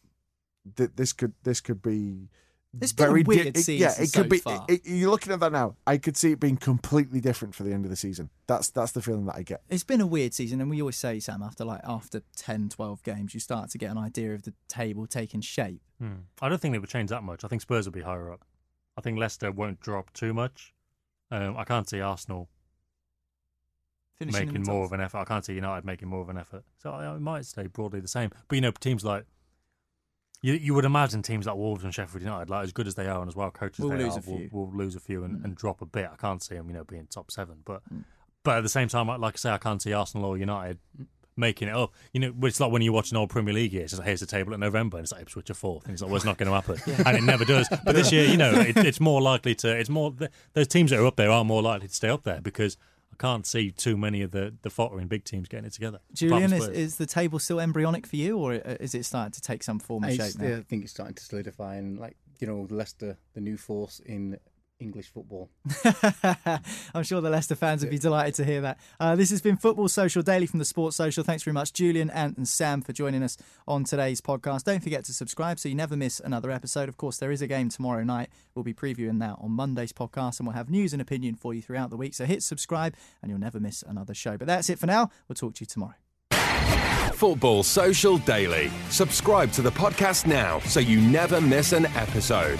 [SPEAKER 4] th- this could this could be
[SPEAKER 2] It's been a
[SPEAKER 4] very
[SPEAKER 2] weird
[SPEAKER 4] it- yeah,
[SPEAKER 2] season
[SPEAKER 4] it could be.
[SPEAKER 2] far.
[SPEAKER 4] it- you're looking at that now. I could see it being completely different for the end of the season. That's that's the feeling that I get.
[SPEAKER 2] It's been a weird season, and we always say, Sam, after like after 10, 12 games, you start to get an idea of the table taking shape.
[SPEAKER 5] Hmm. I don't think they would change that much. I think Spurs will be higher up. I think Leicester won't drop too much. Um, I can't see Arsenal
[SPEAKER 2] Finishing
[SPEAKER 5] making more
[SPEAKER 2] top.
[SPEAKER 5] of an effort. I can't see United making more of an effort. So I- it might stay broadly the same. But you know, teams like you, you would imagine teams like Wolves and Sheffield United, like as good as they are and as well coached as
[SPEAKER 2] Will
[SPEAKER 5] they
[SPEAKER 2] lose
[SPEAKER 5] are,
[SPEAKER 2] a few.
[SPEAKER 5] Will, will lose a few and, and drop a bit. I can't see them, you know, being top seven. But
[SPEAKER 2] Mm.
[SPEAKER 5] but at the same time, like I say, I can't see Arsenal or United making it up. You know, it's like when you watch an old Premier League year. It's like, here's the table in November, and it's like Ipswich are fourth, and it's like, well, it's not going to happen, and it never does. But this year, you know, it, it's more likely to. It's more those teams that are up there are more likely to stay up there because I can't see too many of the the fottering big teams getting it together. apart from
[SPEAKER 2] Julian, is, is the table still embryonic for you, or uh, is it starting to take some form and
[SPEAKER 3] I,
[SPEAKER 2] shape now?
[SPEAKER 3] I think it's starting to solidify, and like you know, Leicester, the new force in English football.
[SPEAKER 2] I'm sure the Leicester fans would be delighted to hear that. Uh, this has been Football Social Daily from the Sports Social. Thanks very much, Julian, Ant, and Sam, for joining us on today's podcast. Don't forget to subscribe so you never miss another episode. Of course, there is a game tomorrow night. We'll be previewing that on Monday's podcast, and we'll have news and opinion for you throughout the week. So hit subscribe, and you'll never miss another show. But that's it for now. We'll talk to you tomorrow.
[SPEAKER 1] Football Social Daily. Subscribe to the podcast now so you never miss an episode.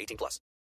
[SPEAKER 1] 18 plus.